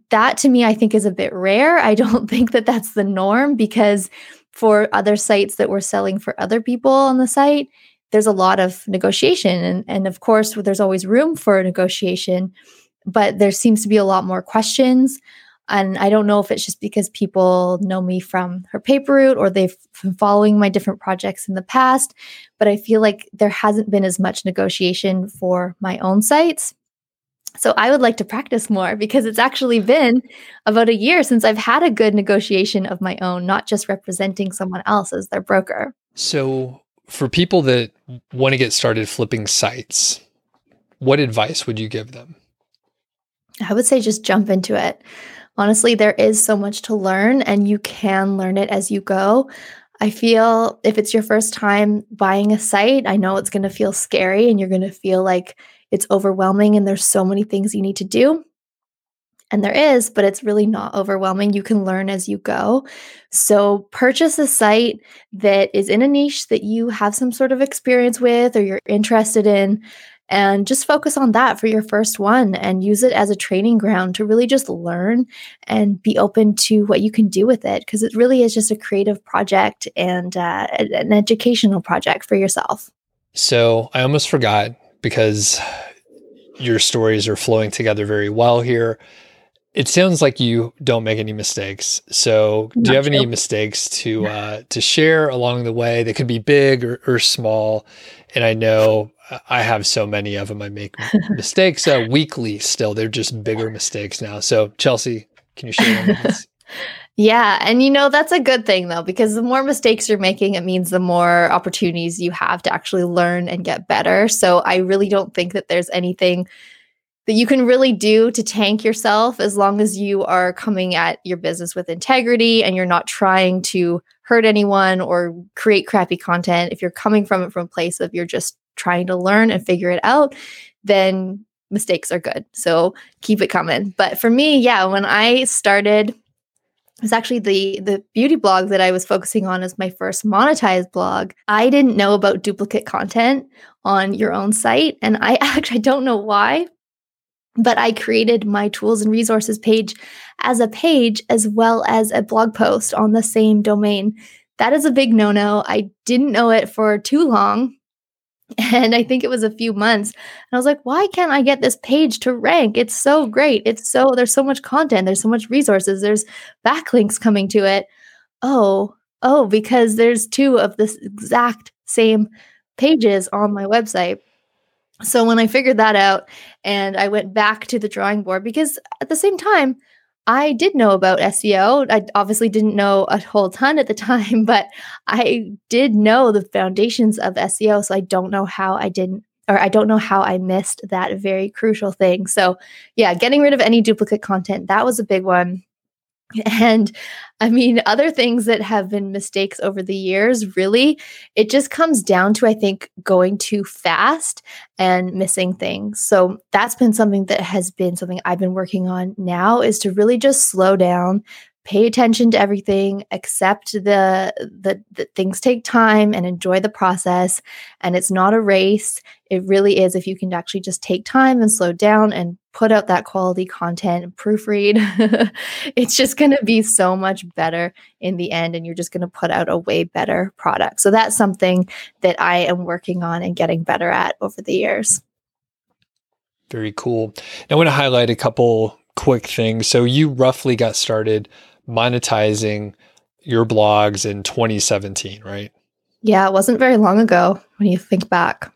that to me, I think is a bit rare. I don't think that that's the norm because for other sites that we're selling for other people on the site, there's a lot of negotiation. And, and of course, there's always room for negotiation, but there seems to be a lot more questions. And I don't know if it's just because people know me from her paper route or they've been following my different projects in the past, but I feel like there hasn't been as much negotiation for my own sites. So I would like to practice more because it's actually been about a year since I've had a good negotiation of my own, not just representing someone else as their broker. So for people that want to get started flipping sites, what advice would you give them? I would say just jump into it. Honestly, there is so much to learn and you can learn it as you go. I feel if it's your first time buying a site, I know it's going to feel scary and you're going to feel like it's overwhelming and there's so many things you need to do. And there is, but it's really not overwhelming. You can learn as you go. So, purchase a site that is in a niche that you have some sort of experience with or you're interested in, and just focus on that for your first one and use it as a training ground to really just learn and be open to what you can do with it because it really is just a creative project and uh, an educational project for yourself. So, I almost forgot because your stories are flowing together very well here. It sounds like you don't make any mistakes. So, Not do you have true. any mistakes to uh, to share along the way? They could be big or, or small. And I know I have so many of them. I make mistakes uh, weekly. Still, they're just bigger mistakes now. So, Chelsea, can you share? Yeah. And you know, that's a good thing though, because the more mistakes you're making, it means the more opportunities you have to actually learn and get better. So I really don't think that there's anything that you can really do to tank yourself as long as you are coming at your business with integrity and you're not trying to hurt anyone or create crappy content. If you're coming from it from a place of you're just trying to learn and figure it out, then mistakes are good. So keep it coming. But for me, yeah, when I started was actually the the beauty blog that I was focusing on as my first monetized blog. I didn't know about duplicate content on your own site and I actually don't know why, but I created my tools and resources page as a page as well as a blog post on the same domain. That is a big no-no. I didn't know it for too long and I think it was a few months. And I was like, why can't I get this page to rank? It's so great. It's so, there's so much content, there's so much resources, there's backlinks coming to it. Oh, oh, because there's two of this exact same pages on my website. So when I figured that out and I went back to the drawing board, because at the same time, I did know about SEO. I obviously didn't know a whole ton at the time, but I did know the foundations of SEO. So I don't know how I didn't, or I don't know how I missed that very crucial thing. So, yeah, getting rid of any duplicate content, that was a big one. And I mean, other things that have been mistakes over the years, really, it just comes down to, I think, going too fast and missing things. So that's been something that has been something I've been working on now is to really just slow down, pay attention to everything accept the, the the things take time and enjoy the process and it's not a race. It really is if you can actually just take time and slow down and put out that quality content and proofread. It's just going to be so much better in the end and you're just going to put out a way better product. So that's something that i am working on and getting better at over the years. Very cool. Now i want to highlight a couple quick things. So you roughly got started monetizing your blogs in 2017, right? Yeah, it wasn't very long ago when you think back.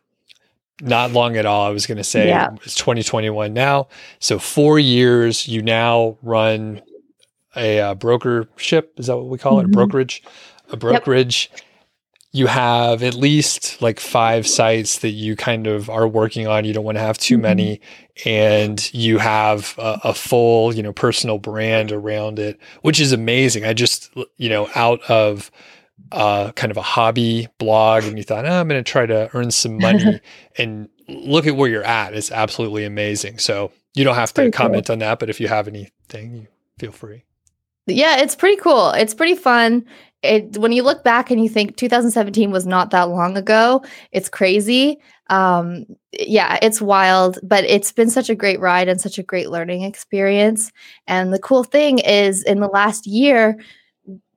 Not long at all. I was going to say yeah. it's 2021 now. So, four years, you now run a uh, brokership. Is that what we call mm-hmm. it? A brokerage? A brokerage. Yep you have at least like five sites that you kind of are working on. You don't want to have too mm-hmm. many, and you have a, a, full, you know, personal brand around it, which is amazing. I just, you know, out of uh, kind of a hobby blog and you thought, oh, I'm going to try to earn some money and look at where you're at. It's absolutely amazing. So you don't have to comment cool. on that, but if you have anything, you feel free. Yeah, it's pretty cool. It's pretty fun. It when you look back and you think 2017 was not that long ago, it's crazy. Um, yeah, it's wild, but it's been such a great ride and such a great learning experience. And the cool thing is, in the last year,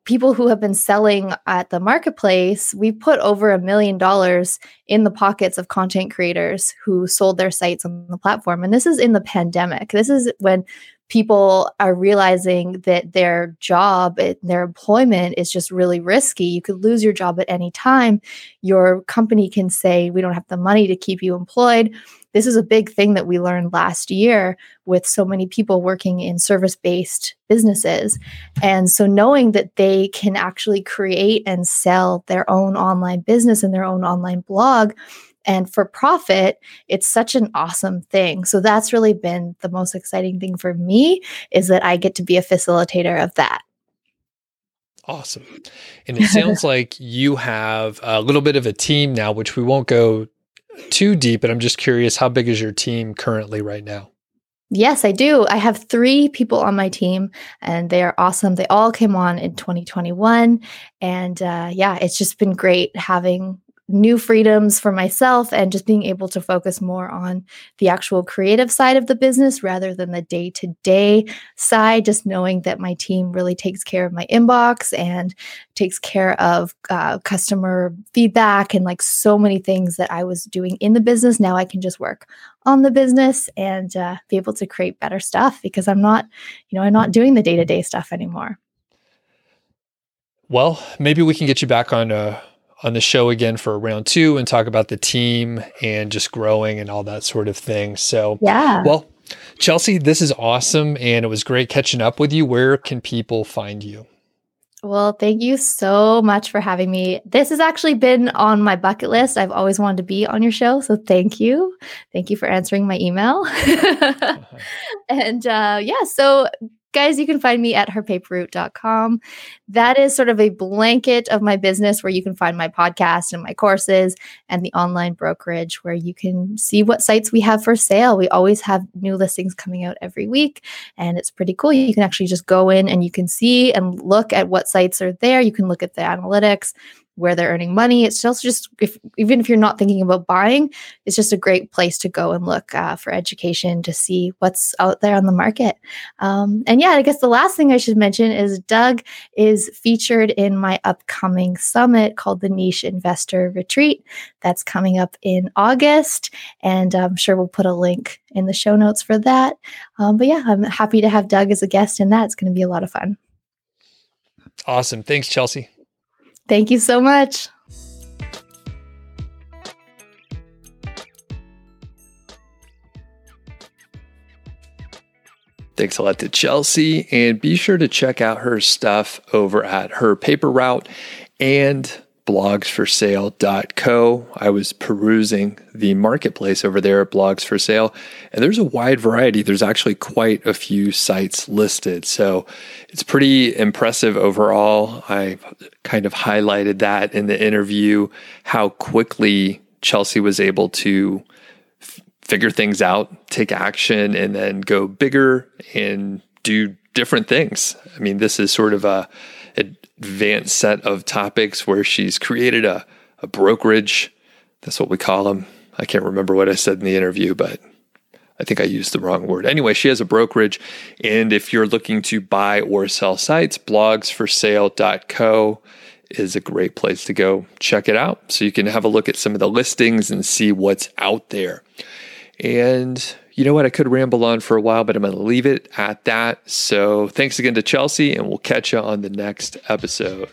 people who have been selling at the marketplace, we put over a million dollars in the pockets of content creators who sold their sites on the platform. And this is in the pandemic. This is when people are realizing that their job, and their employment is just really risky. You could lose your job at any time. Your company can say, We don't have the money to keep you employed. This is a big thing that we learned last year with so many people working in service based businesses. And so, knowing that they can actually create and sell their own online business and their own online blog and for profit it's such an awesome thing so that's really been the most exciting thing for me is that i get to be a facilitator of that awesome and it sounds like you have a little bit of a team now which we won't go too deep but i'm just curious how big is your team currently right now Yes, I do. I have three people on my team, and they are awesome. They all came on in 2021. And uh, yeah, it's just been great having new freedoms for myself and just being able to focus more on the actual creative side of the business rather than the day to day side. Just knowing that my team really takes care of my inbox and takes care of uh, customer feedback and like so many things that I was doing in the business. Now I can just work on the business and uh, be able to create better stuff because I'm not, you know, I'm not doing the day to day stuff anymore. Well, maybe we can get you back on a on the show again for round two and talk about the team and just growing and all that sort of thing. So, yeah. Well, Chelsea, this is awesome. And it was great catching up with you. Where can people find you? Well, thank you so much for having me. This has actually been on my bucket list. I've always wanted to be on your show. So thank you. Thank you for answering my email. uh-huh. And uh, yeah, so guys, you can find me at herpaperroute.com. That is sort of a blanket of my business where you can find my podcast and my courses and the online brokerage where you can see what sites we have for sale. We always have new listings coming out every week and it's pretty cool. You can actually just go in and you can see and look at what sites are there. You can look at the analytics where they're earning money. It's also just if even if you're not thinking about buying, it's just a great place to go and look uh, for education to see what's out there on the market. Um, and yeah, I guess the last thing I should mention is Doug is featured in my upcoming summit called the Niche Investor Retreat. That's coming up in August, and I'm sure we'll put a link in the show notes for that. Um, but yeah, I'm happy to have Doug as a guest in that. It's going to be a lot of fun. Awesome. Thanks, Chelsea. Thank you so much. Thanks a lot to Chelsea, and be sure to check out her stuff over at her paper route and blogsforsale.co. I was perusing the marketplace over there at Blogs for Sale, and there's a wide variety. There's actually quite a few sites listed. So it's pretty impressive overall. I kind of highlighted that in the interview, how quickly Chelsea was able to f- figure things out, take action, and then go bigger and do different things. I mean, this is sort of a advanced set of topics where she's created a, a brokerage. That's what we call them. I can't remember what I said in the interview, but I think I used the wrong word. Anyway, she has a brokerage. And if you're looking to buy or sell sites, blogsforsale.co is a great place to go check it out. So you can have a look at some of the listings and see what's out there. And you know what? I could ramble on for a while, but I'm going to leave it at that. So thanks again to Chelsea, and we'll catch you on the next episode.